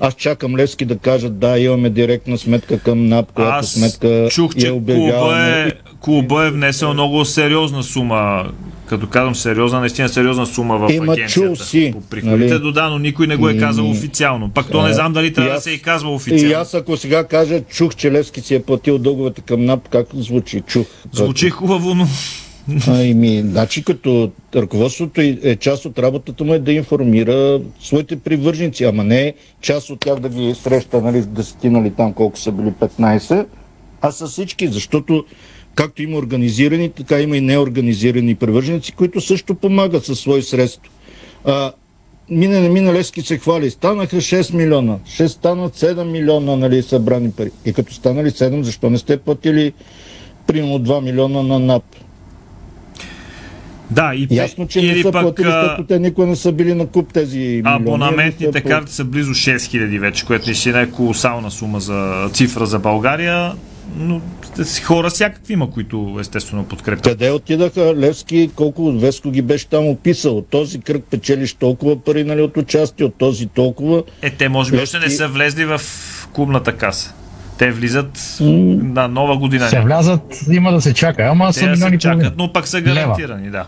аз чакам Левски да кажат, да, имаме директна сметка към НАП, която Аз сметка чух, я че клуба обявяваме. е, клуба е внесъл много сериозна сума. Като казвам сериозна, наистина сериозна сума в Ема, агенцията. чул си, По приходите нали? до да, но никой не го е казал официално. Пак то не знам дали трябва И да аз- се и казва И официално. аз ако сега кажа, чух, че Левски си е платил дълговете към НАП, как звучи? Чух. Звучи хубаво, но Ами, значи като ръководството и- е част от работата му е да информира своите привърженици, ама не част от тях да ги среща, нали, десетина или там колко са били 15, а с всички, защото както има организирани, така има и неорганизирани привърженици, които също помагат със свои средства. А, Мине не мина Левски се хвали. Станаха 6 милиона. Ще станат 7 милиона нали, събрани пари. И като станали 7, защо не сте платили примерно 2 милиона на НАП? Да, и Ясно, че не са пък, платили, защото те никога не са били на куп тези милиони. Абонаментните карти са близо 6000 вече, което е колосална сума за цифра за България. Но хора всякакви има, които естествено подкрепят. Къде отидаха Левски, колко Веско ги беше там описал? От този кръг печелиш толкова пари нали, от участие, от този толкова. Е, те може би още не са влезли в клубната каса. Те влизат на нова година. Се влязат, има да се чака, ама са Те се и половина. чакат, но пак са Лева. гарантирани, да.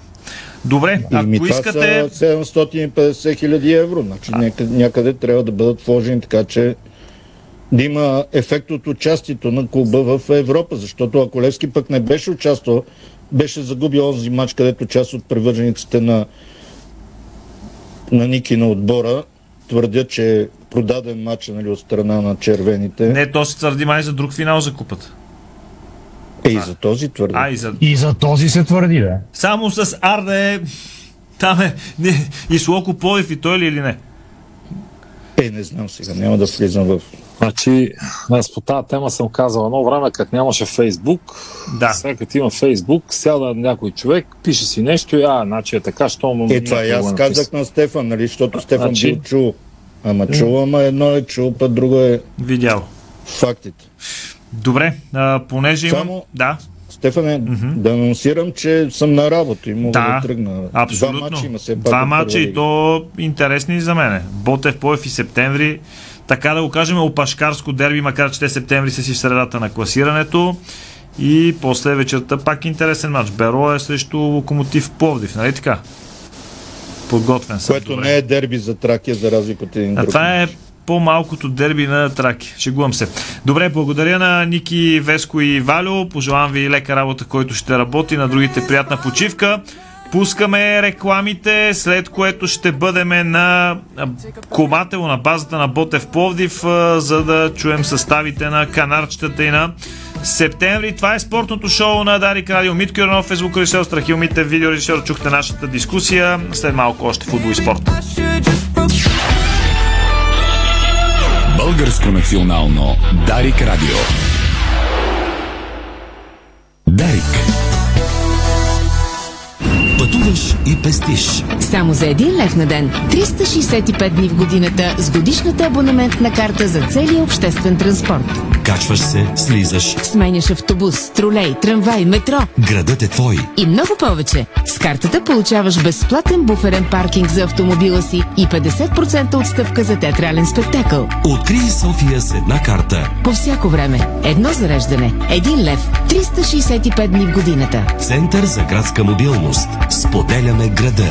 Добре, Ами ако това искате... са 750 хиляди евро. Значи някъде, някъде трябва да бъдат вложени така, че да има ефект от участието на клуба в Европа. Защото ако Левски пък не беше участвал, беше загубил онзи матч, където част от привържениците на, на Ники на отбора твърдят, че е продаден матч нали, от страна на червените. Не, то се твърди май за друг финал за купата. Е, и за този твърди. А, и за... И за този се твърди, да. Само с Арде там е не, и Слоко Плоев и той ли или не? Е, не знам сега, няма да влизам в... Значи, аз по тази тема съм казал едно време, като нямаше Фейсбук. Да. Сега като има Фейсбук, сяда някой човек, пише си нещо и а, значи е така, що му Е, това и аз казах на Стефан, нали, защото Стефан Значи- бил чул. Ама чул, ама едно е чул, път друго е Видял. фактите. Добре, а, понеже имам... Само- Да, Стефане, да анонсирам, че съм на работа и мога да, да, тръгна. абсолютно. Два мача има пак. Два мача и то интересни за мене. Ботев, Поев и Септември. Така да го кажем, опашкарско дерби, макар че те Септември са си в средата на класирането. И после вечерта пак интересен матч. Беро е срещу Локомотив Пловдив, нали така? Подготвен съм. Което добре. не е дерби за Тракия, за разлика от един А друг. това е по-малкото дерби на Траки. Шегувам се. Добре, благодаря на Ники, Веско и Валю. Пожелавам ви лека работа, който ще работи. На другите приятна почивка. Пускаме рекламите, след което ще бъдеме на Комател, на базата на Ботев Пловдив, за да чуем съставите на канарчетата и на септември. Това е спортното шоу на Дарик Радио. Митко Юрнов, фейсбук режисьор, Страхил Митев, видеорежисьор. Чухте нашата дискусия. След малко още футбол и спорт. Българско национално Дарик Радио. Дарик. Пътуваш и пестиш. Само за един лев на ден, 365 дни в годината с годишната абонаментна карта за целия обществен транспорт. Качваш се, слизаш. Сменяш автобус, тролей, трамвай, метро Градът е твой. и много повече. С картата получаваш безплатен буферен паркинг за автомобила си и 50% отстъпка за театрален спектакъл. Открий София с една карта. По всяко време. Едно зареждане. Един лев. 365 дни в годината. Център за градска мобилност. Споделяме града.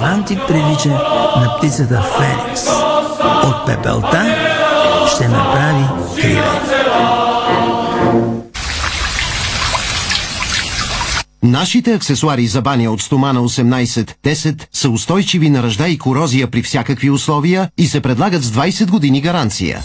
Аванти прилича на птицата Феникс. От пепелта ще направи криле. Нашите аксесуари за баня от стомана 18-10 са устойчиви на ръжда и корозия при всякакви условия и се предлагат с 20 години гаранция.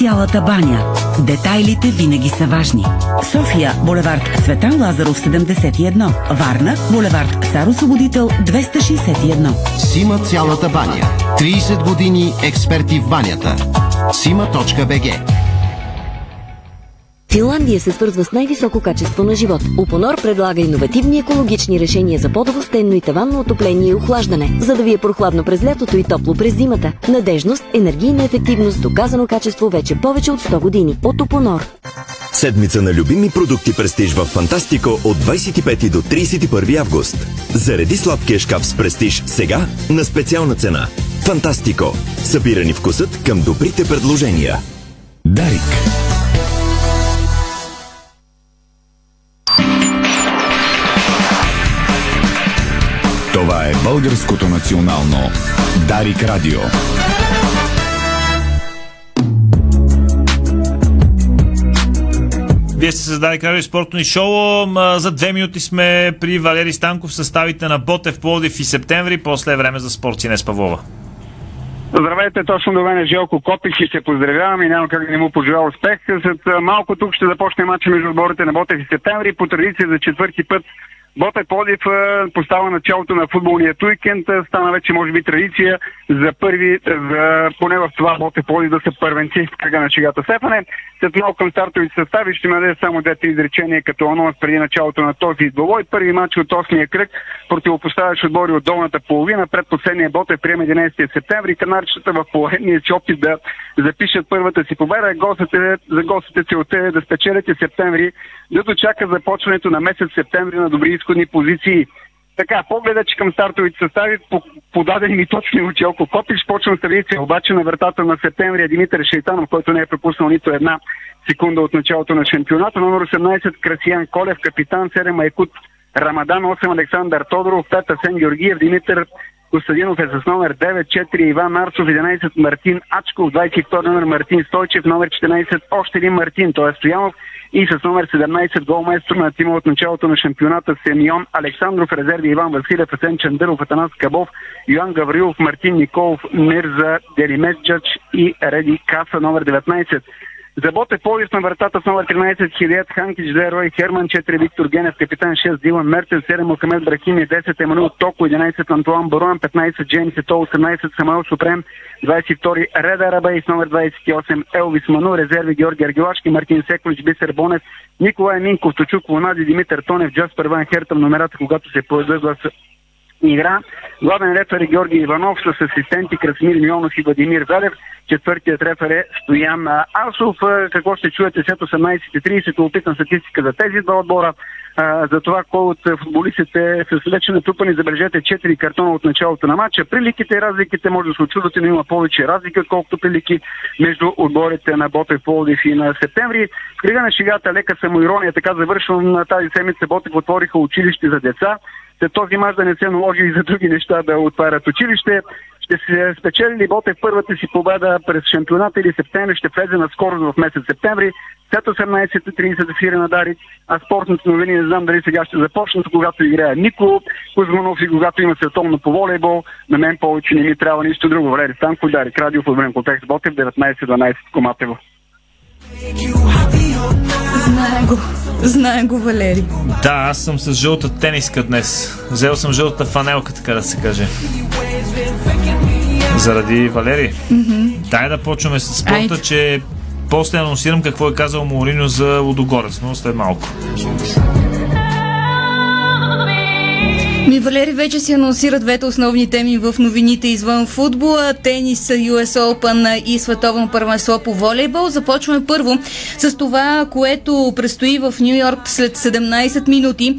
Цялата баня. Детайлите винаги са важни. София, булевард Цветан Лазаров 71. Варна, булевард Цар Освободител 261. Сима цялата баня. 30 години експерти в банята. Сима.бг Финландия се свързва с най-високо качество на живот. Упонор предлага иновативни екологични решения за подово, стенно и таванно отопление и охлаждане, за да ви е прохладно през лятото и топло през зимата. Надежност, енергийна ефективност, доказано качество вече повече от 100 години. От Упонор. Седмица на любими продукти Престиж в Фантастико от 25 до 31 август. Зареди сладкия шкаф с Престиж сега на специална цена. Фантастико. Събирани вкусът към добрите предложения. Дарик. Българското национално Дарик Радио. Вие сте създали Радио Спортно и шоу. За две минути сме при Валери Станков, съставите на Ботев, Плодив и Септември. После е време за спорт Синес Павлова. Здравейте, точно до мен е Желко Копич и се поздравявам и няма как да не му пожелая успех. След малко тук ще започне матча между отборите на Ботев и Септември. По традиция за четвърти път Ботев Плодив а, поставя началото на футболният уикенд. Стана вече, може би, традиция за първи, за, поне в това Ботев Плодив да са първенци в кръга на шегата Стефане. След малко към стартовите състави ще ме даде само две-три изречения като анонс преди началото на този двобой. Първи матч от 8-я кръг противопоставящ отбори от долната половина. Пред последния Ботев приема 11 септември. Канарчета в поредния си опит да запишат първата си победа. Гостите, за гостите целта е да спечелят и септември, да дочака започването на месец септември на добри изходни позиции. Така, погледа, че към стартовите състави, по- подадени ми точно от Челко Копич, почвам с традиция обаче на вратата на септември Димитър Шейтанов, който не е пропуснал нито една секунда от началото на шампионата. Номер 18 Красиян Колев, капитан 7 Майкут Рамадан, 8 Александър Тодоров, 5 Асен Георгиев, Димитър Костадинов е с номер 9, 4 Иван Арсов, 11 Мартин Ачков, 22 номер Мартин Стойчев, номер 14 още един Мартин, т.е. Стоянов и с номер 17 голмайстор на тима от началото на шампионата Семион Александров, резерви Иван Василев, Асен Чандъров, Атанас Кабов, Йоан Гаврилов, Мартин Николов, Мирза Делимесджач и Реди Каса, номер 19. За Ботев Пловдив на вратата с номер 13 Хилият Ханкич, 2 Рой Херман, 4 Виктор Генев, капитан 6 Дилан Мерчен, 7 Мохамед Брахими, 10 Емануил Токо, 11 Антуан Баруан, 15 Джеймс Ето, 18 Самуел Супрем, 22 Реда Рабей с номер 28 Елвис Ману, резерви Георги Аргелашки, Мартин Секович, Бисер Бонев, Николай Минков, Точук Лунади, Димитър Тонев, Джаспер Ван Хертъм, номерата, когато се появят игра. Главен рефер е Георги Иванов с асистенти Красмир Мионов и Владимир Велев. Четвъртият рефер е Стоян Асов. А, Какво ще чуете след 18.30? Опитам статистика за тези два отбора. А, за това кой от футболистите са вече натрупани, забележете, 4 картона от началото на матча. Приликите и разликите може да се очудвате, но има повече разлики, отколкото прилики между отборите на Ботев Пловдив и на септември. В на шегата лека самоирония, така завършвам на тази седмица Ботев отвориха училище за деца след този мач да не се наложи и за други неща да отварят училище. Ще се спечели ли Ботев първата си победа през шампионата или септември ще влезе на скорост в месец септември. След 18.30 да свири на Дарик, а спортните новини не знам дали сега ще започнат, когато играе Нико Кузманов и когато има световно по волейбол. На мен повече не ми трябва нищо друго. Валери Станко, Дарик, Радио, футболен контекст Ботев, 19-12 Коматево. Знае го. Знае го, Валери. Да, аз съм с жълта тениска днес. Взел съм жълтата фанелка, така да се каже. Заради Валери. Мгм. Дай да почваме с спорта, Айде. че после анонсирам какво е казал Мауриньо за Лудогорец, но след малко. Ми, Валери, вече си анонсира двете основни теми в новините извън футбола, тенис, US Open и световно първенство по волейбол. Започваме първо с това, което предстои в Нью Йорк след 17 минути.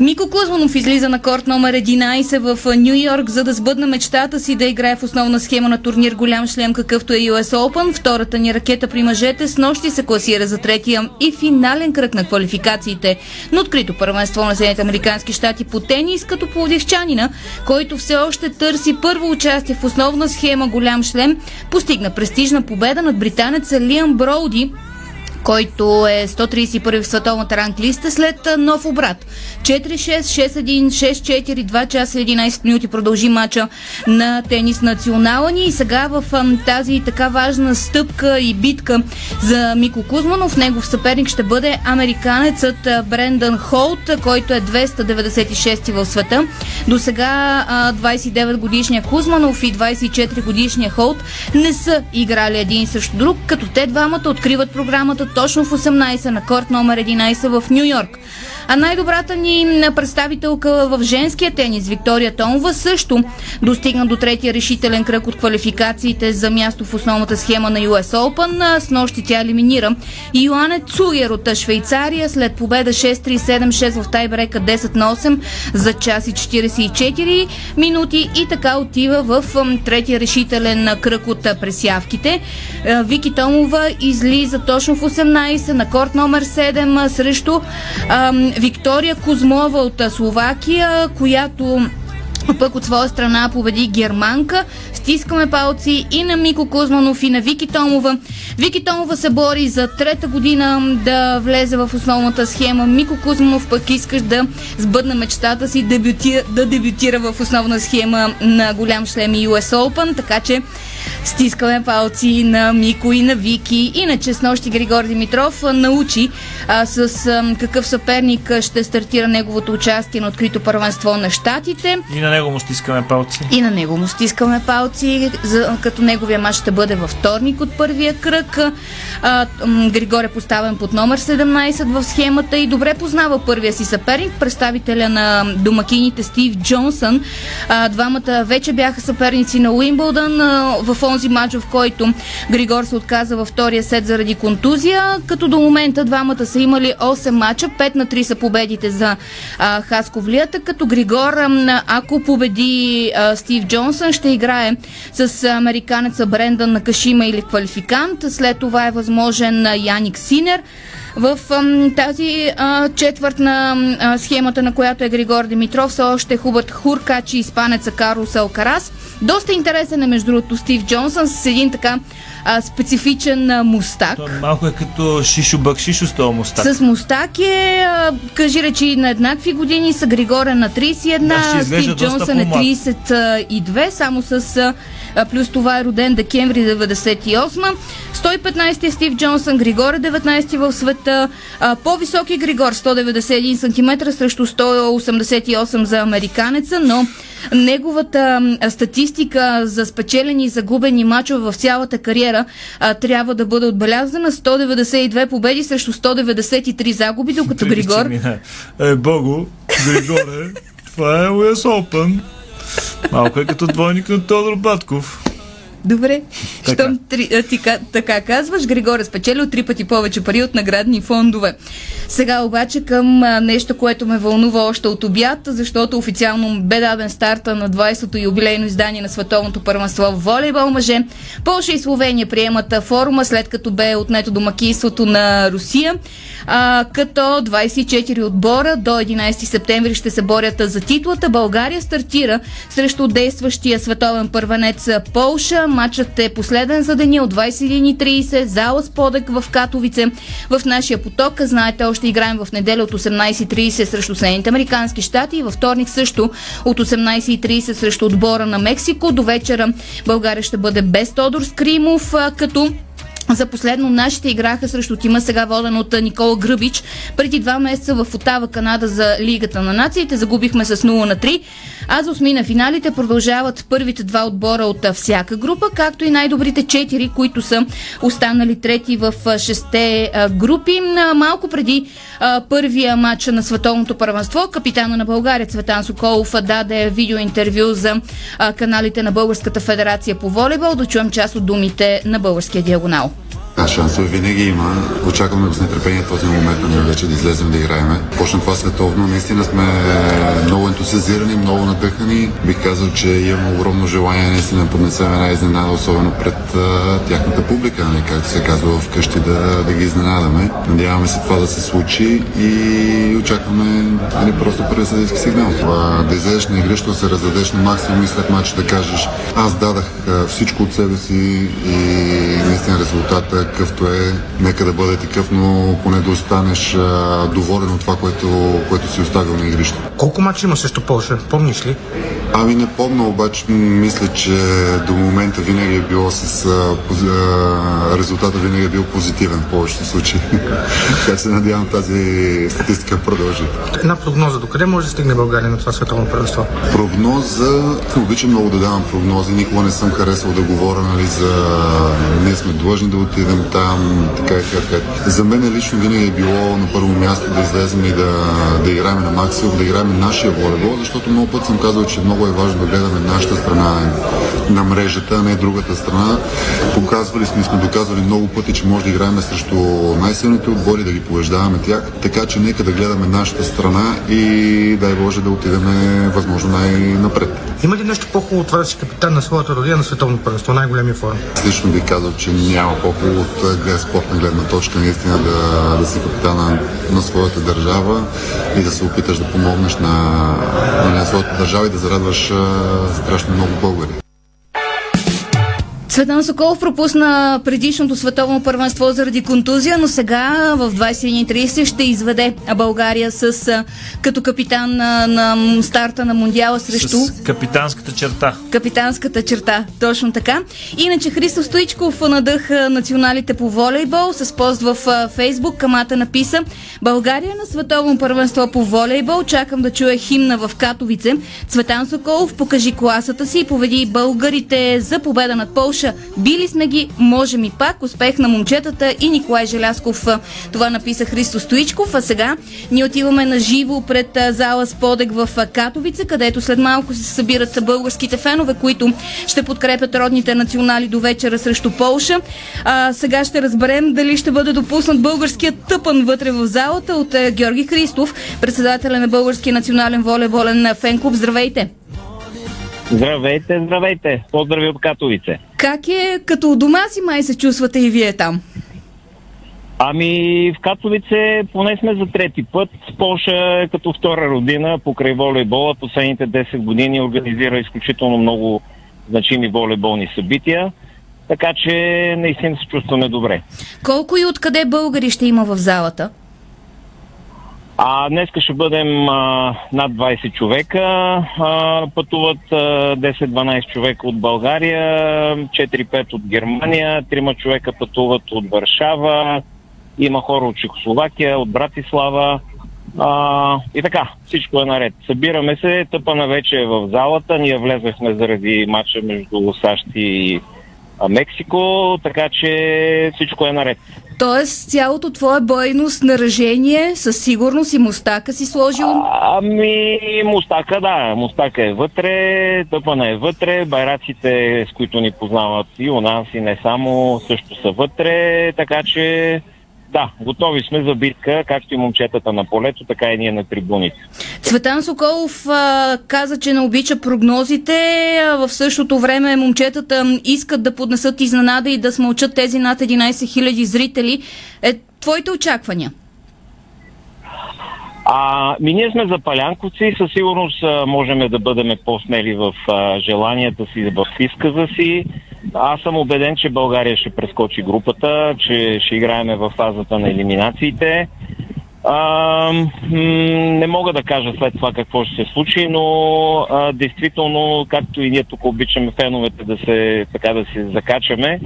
Мико Кузманов излиза на корт номер 11 в Нью Йорк, за да сбъдна мечтата си да играе в основна схема на турнир Голям шлем, какъвто е US Open. Втората ни ракета при мъжете с нощи се класира за третия и финален кръг на квалификациите на открито първенство на Съединените Американски щати по тенис, като плодивчанина, който все още търси първо участие в основна схема Голям шлем, постигна престижна победа над британеца Лиам Броуди който е 131 в световната ранглиста след нов обрат. 4-6, 6-1, 6-4, 2 часа 11 минути продължи мача на тенис национала ни и сега в тази така важна стъпка и битка за Мико Кузманов, негов съперник ще бъде американецът Брендан Холт, който е 296 в света. До сега 29 годишния Кузманов и 24 годишния Холт не са играли един срещу друг, като те двамата откриват програмата точно в 18 на корт номер 11 в Нью Йорк. А най-добрата ни представителка в женския тенис, Виктория Томова, също достигна до третия решителен кръг от квалификациите за място в основната схема на US Open. С нощи тя елиминира Йоане Цугер от Швейцария след победа 6-3-7-6 в тайбрека 10 на 8 за час и 44 минути и така отива в третия решителен кръг от пресявките. Вики Томова излиза точно в 18 на корт номер 7 срещу Виктория Кузмова от Словакия, която пък от своя страна победи германка. Стискаме палци и на Мико Кузманов и на Вики Томова. Вики Томова се бори за трета година да влезе в основната схема. Мико Кузманов пък искаш да сбъдна мечтата си дебютира, да дебютира в основна схема на голям шлем и US Open, така че Стискаме палци на Мико и на Вики. Иначе с нощи Григор Димитров научи а, с а, какъв съперник ще стартира неговото участие на открито първенство на щатите. И на него му стискаме палци. И на него му стискаме палци, за, като неговия мач ще бъде във вторник от първия кръг. А, Григор е поставен под номер 17 в схемата и добре познава първия си съперник, представителя на домакините Стив Джонсън. А, двамата вече бяха съперници на Уимбълдън в онзи матч, в който Григор се отказа във втория сет заради контузия, като до момента двамата са имали 8 мача, 5 на 3 са победите за а, Хасковлията, като Григор, ако победи а, Стив Джонсън, ще играе с американеца Брендан на Кашима или квалификант. След това е възможен Яник Синер. В тази а, четвърт на схемата, на която е Григор Димитров, са още Хубърт Хуркач и испанеца Карлос Алкарас. Доста интересен е между другото Стив Джонсън с един така а, специфичен а, мустак. То малко е като Шишо Бакшишо с този мустак. С мустак е, а, кажи речи, на еднакви години са Григора на 31, Да, Стив Джонсън е по-млад. 32, само с а, плюс това е роден декември 98. 115 е Стив Джонсън, Григор е 19 в света. А, по-висок е Григор, 191 см срещу 188 за американеца, но неговата статистика за спечелени и загубени мачове в цялата кариера а, трябва да бъде отбелязана. 192 победи срещу 193 загуби, докато Григор... Е, Богу, Григоре, това е US Open. Малко е като двойник на Тодор Батков. Добре. Така. Щом три, ти ка- така казваш, Григор е спечелил три пъти повече пари от наградни фондове. Сега обаче към а, нещо, което ме вълнува още от обяд, защото официално бе даден старта на 20-то юбилейно издание на Световното първенство в волейбол мъже. Полша и Словения приемат форума, след като бе отнето домакинството на Русия, а, като 24 отбора до 11 септември ще се борят за титлата. България стартира срещу действащия световен първенец Полша. Матчът е последен за деня от 21.30. Зала Сподък в Катовице. В нашия поток, знаете, още играем в неделя от 18.30 срещу Съединените Американски щати и във вторник също от 18.30 срещу отбора на Мексико. До вечера България ще бъде без Тодор Скримов, като за последно нашите играха срещу тима, сега воден от Никола Гръбич. Преди два месеца в Отава, Канада за Лигата на нациите загубихме с 0 на 3. А за осми на финалите продължават първите два отбора от всяка група, както и най-добрите четири, които са останали трети в шесте групи. Малко преди първия матч на световното първенство, капитана на България Цветан Соколов даде видеоинтервю за каналите на Българската федерация по волейбол. Да чуем част от думите на българския диагонал. Шансове винаги има. Очакваме с нетърпение този момент ние вече да излезем да играем. Почна това световно. Наистина сме много ентусиазирани, много надъхани. Бих казал, че имаме огромно желание наистина да поднесем една изненада, особено пред а, тяхната публика, нали, както се казва вкъщи, да, да ги изненадаме. Надяваме се това да се случи и очакваме нали, просто първи съдейски сигнал. А, да излезеш на игрището, да се раздадеш на максимум и след матча да кажеш аз дадах а, всичко от себе си и наистина резултата какъвто е, нека да бъде такъв, но поне да останеш а, доволен от това, което, което си оставил на игрището. Колко мача има срещу Польша? Помниш ли? Ами не помня, обаче мисля, че до момента винаги е било с... А, резултата винаги е бил позитивен в повечето случаи. така се надявам тази статистика продължи. Една прогноза. Докъде може да стигне България на това световно първенство? Прогноза, обичам много да давам прогнози, никога не съм харесвал да говоря нали, за ние сме длъжни да отидем там, така и така. За мен лично винаги е било на първо място да излезем и да, да играем на максимум, да играем нашия волейбол, защото много път съм казал, че много е важно да гледаме нашата страна на мрежата, а не другата страна. Показвали сме, сме доказвали много пъти, че може да играем срещу най-силните отбори, да ги побеждаваме тях, така че нека да гледаме нашата страна и дай Боже да отидем възможно най-напред. Има ли нещо по-хубаво от това да си капитан на своята родина на световно първенство, най-големия форум? Аз лично бих казал, че няма по-хубаво от глед, спортна гледна точка наистина да, да си капитана на своята държава и да се опиташ да помогнеш на, на своята държава и да зарадваш страшно много българи. Цветан Соколов пропусна предишното световно първенство заради контузия, но сега в 21.30 ще изведе България с, като капитан на, на старта на Мондиала срещу С капитанската черта. капитанската черта. Точно така. Иначе Христо Стоичков надъха националите по волейбол с пост в Фейсбук. Камата написа България на световно първенство по волейбол. Чакам да чуя химна в Катовице. Цветан Соколов покажи класата си и поведи българите за победа над Полша. Били сме ги, можем и пак. Успех на момчетата и Николай Желясков. Това написа Христо Стоичков. А сега ние отиваме на живо пред зала Сподек в Катовица, където след малко се събират българските фенове, които ще подкрепят родните национали до вечера срещу Полша. А, сега ще разберем дали ще бъде допуснат българският тъпън вътре в залата от Георги Христов, председателя на Българския национален волейболен фен клуб. Здравейте! Здравейте, здравейте! Поздрави от Катовице. Как е като у дома си май се чувствате и вие там? Ами в Катовице поне сме за трети път. Полша е като втора родина покрай волейбола. Последните 10 години организира изключително много значими волейболни събития. Така че наистина се чувстваме добре. Колко и откъде българи ще има в залата? А днеска ще бъдем а, над 20 човека. А, пътуват а, 10-12 човека от България, 4-5 от Германия, 3 човека пътуват от Варшава, има хора от Чехословакия, от Братислава. А, и така, всичко е наред. Събираме се, тъпана вече е в залата. Ние влезахме заради матча между САЩ и Мексико, така че всичко е наред. Тоест, цялото твое бойно снаряжение със сигурност и мустака си сложил. Ами, мустака, да. Мустака е вътре, тъпана е вътре, байраците, с които ни познават и у нас, и не само, също са вътре, така че да, готови сме за битка, както и момчетата на полето, така и ние на трибуните. Цветан Соколов а, каза, че не обича прогнозите, а в същото време момчетата искат да поднесат изненада и да смълчат тези над 11 000 зрители. Е, твоите очаквания? А, ми ние сме запалянковци, със сигурност а, можем да бъдем по-смели в а, желанията си, в изказа си. Аз съм убеден, че България ще прескочи групата, че ще играеме в фазата на елиминациите. А, м- не мога да кажа след това какво ще се случи, но а, действително, както и ние тук обичаме феновете да се, така да се закачаме,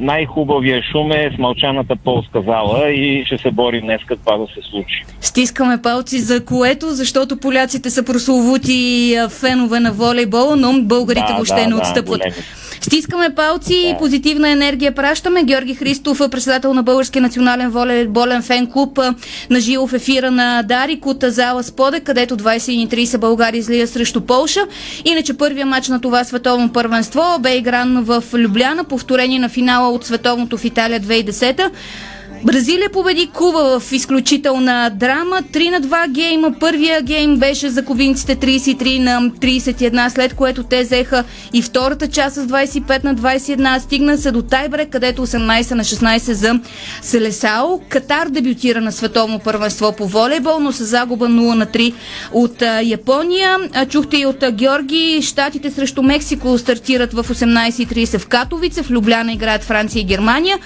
най-хубавия шум е с мълчаната полска зала и ще се борим днес това да се случи. Стискаме палци за което, защото поляците са прословути фенове на волейбола, но българите Да, въобще да, не да, отстъпват. големи. Стискаме палци и позитивна енергия пращаме. Георги Христов, председател на Българския национален волейболен фен клуб, на живо в ефира на Дарик от зала Споде, където 21.30 България излия срещу Полша. Иначе първия матч на това световно първенство бе игран в Любляна, повторение на финала от световното в Италия 2010. Бразилия победи Куба в изключителна драма. 3 на 2 гейма. Първия гейм беше за кубинците 33 на 31, след което те взеха и втората част с 25 на 21. Стигна се до тайбрек, където 18 на 16 за Селесао. Катар дебютира на световно първенство по волейбол, но с загуба 0 на 3 от Япония. Чухте и от Георги. Штатите срещу Мексико стартират в 18.30 в Катовице. В Любляна играят Франция и Германия.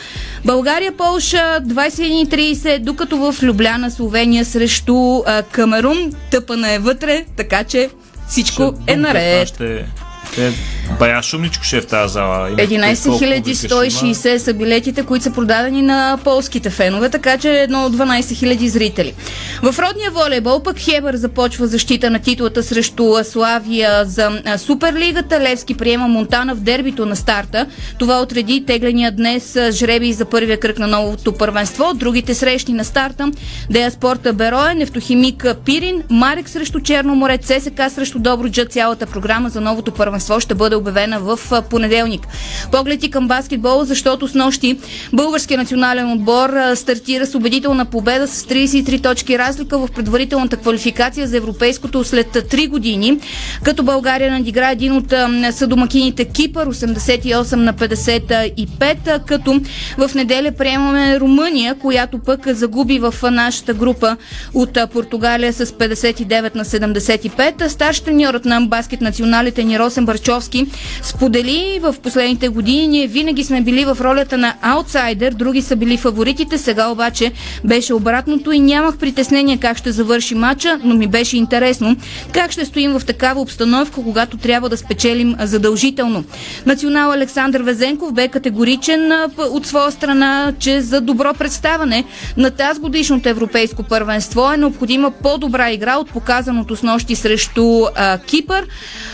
България, Полша, 21.30, докато в Любляна, Словения срещу а, Камерун. Тъпана е вътре, така че всичко Ще е наред. Ще... Те, бая шумничко ще е в тази зала. Има 11 колко викаш, 160 са билетите, които са продадени на полските фенове, така че едно от 12 000 зрители. В родния волейбол пък Хебър започва защита на титлата срещу Славия за Суперлигата. Левски приема Монтана в дербито на старта. Това отреди тегления днес жреби за първия кръг на новото първенство. Другите срещи на старта Дея Спорта Бероя, Нефтохимик Пирин, Марек срещу Черно море, ЦСК срещу Добруджа. Цялата програма за новото първенство ще бъде обявена в понеделник. Погледи към баскетбол, защото с нощи българския национален отбор стартира с убедителна победа с 33 точки разлика в предварителната квалификация за европейското след 3 години, като България надигра един от съдомакините Кипър 88 на 55, а, като в неделя приемаме Румъния, която пък загуби в нашата група от Португалия с 59 на 75. Старш треньорът на баскет националите ни Росен Барчовски сподели в последните години ние винаги сме били в ролята на аутсайдер, други са били фаворитите, сега обаче беше обратното и нямах притеснение как ще завърши матча, но ми беше интересно как ще стоим в такава обстановка, когато трябва да спечелим задължително. Национал Александър Везенков бе категоричен от своя страна, че за добро представане на тази годишното европейско първенство е необходима по-добра игра от показаното с нощи срещу а, Кипър.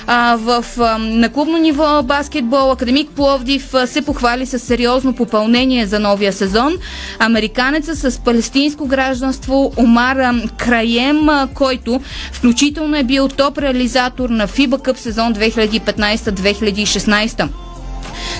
А, в, а, на клубно ниво баскетбол Академик Пловдив се похвали с сериозно попълнение за новия сезон. Американеца с палестинско гражданство Омар а, Краем, който включително е бил топ реализатор на FIBA Cup сезон 2015-2016.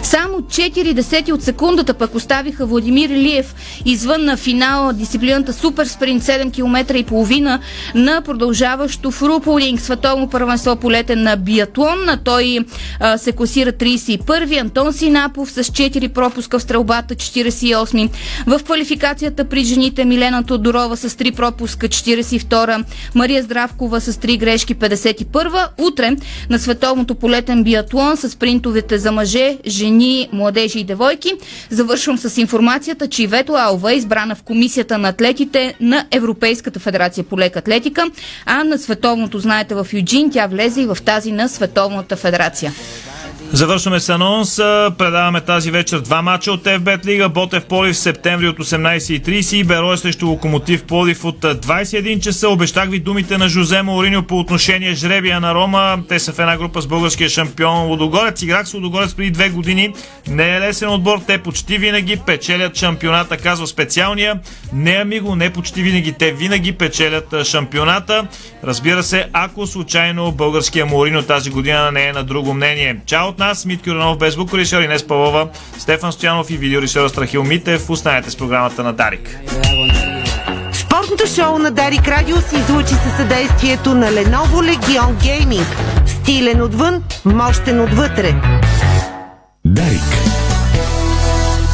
Само 4 десети от секундата пък оставиха Владимир Илиев извън на финала дисциплината Супер Спринт 7 км и половина на продължаващо фруполинг световно първенство по летен на биатлон. А Той а, се класира 31-ви. Антон Синапов с 4 пропуска в стрелбата 48 В квалификацията при жените Милена Тодорова с 3 пропуска 42 Мария Здравкова с 3 грешки 51 Утре на световното полетен биатлон с спринтовете за мъже, жени, младежи и девойки. Завършвам с информацията, че Ивето Алва е избрана в комисията на атлетите на Европейската федерация по лека атлетика, а на световното, знаете, в Юджин тя влезе и в тази на Световната федерация. Завършваме с анонс. Предаваме тази вечер два мача от FBET Лига. Ботев Полив в септември от 18.30 и Берой срещу Локомотив Полив от 21 часа. Обещах ви думите на Жозе Мауриньо по отношение жребия на Рома. Те са в една група с българския шампион Лодогорец. Играх с Лодогорец преди две години. Не е лесен отбор. Те почти винаги печелят шампионата, казва специалния. Не амиго, не почти винаги. Те винаги печелят шампионата. Разбира се, ако случайно българския Мауриньо тази година не е на друго мнение. Чао от нас, Митки Юранов, без звукорежисьор Инес Павлова, Стефан Стоянов и видеорежисьор Страхил Митев. Останете с програмата на Дарик. Спортното шоу на Дарик Радио се излучи със съдействието на Lenovo Legion Gaming. Стилен отвън, мощен отвътре. Дарик.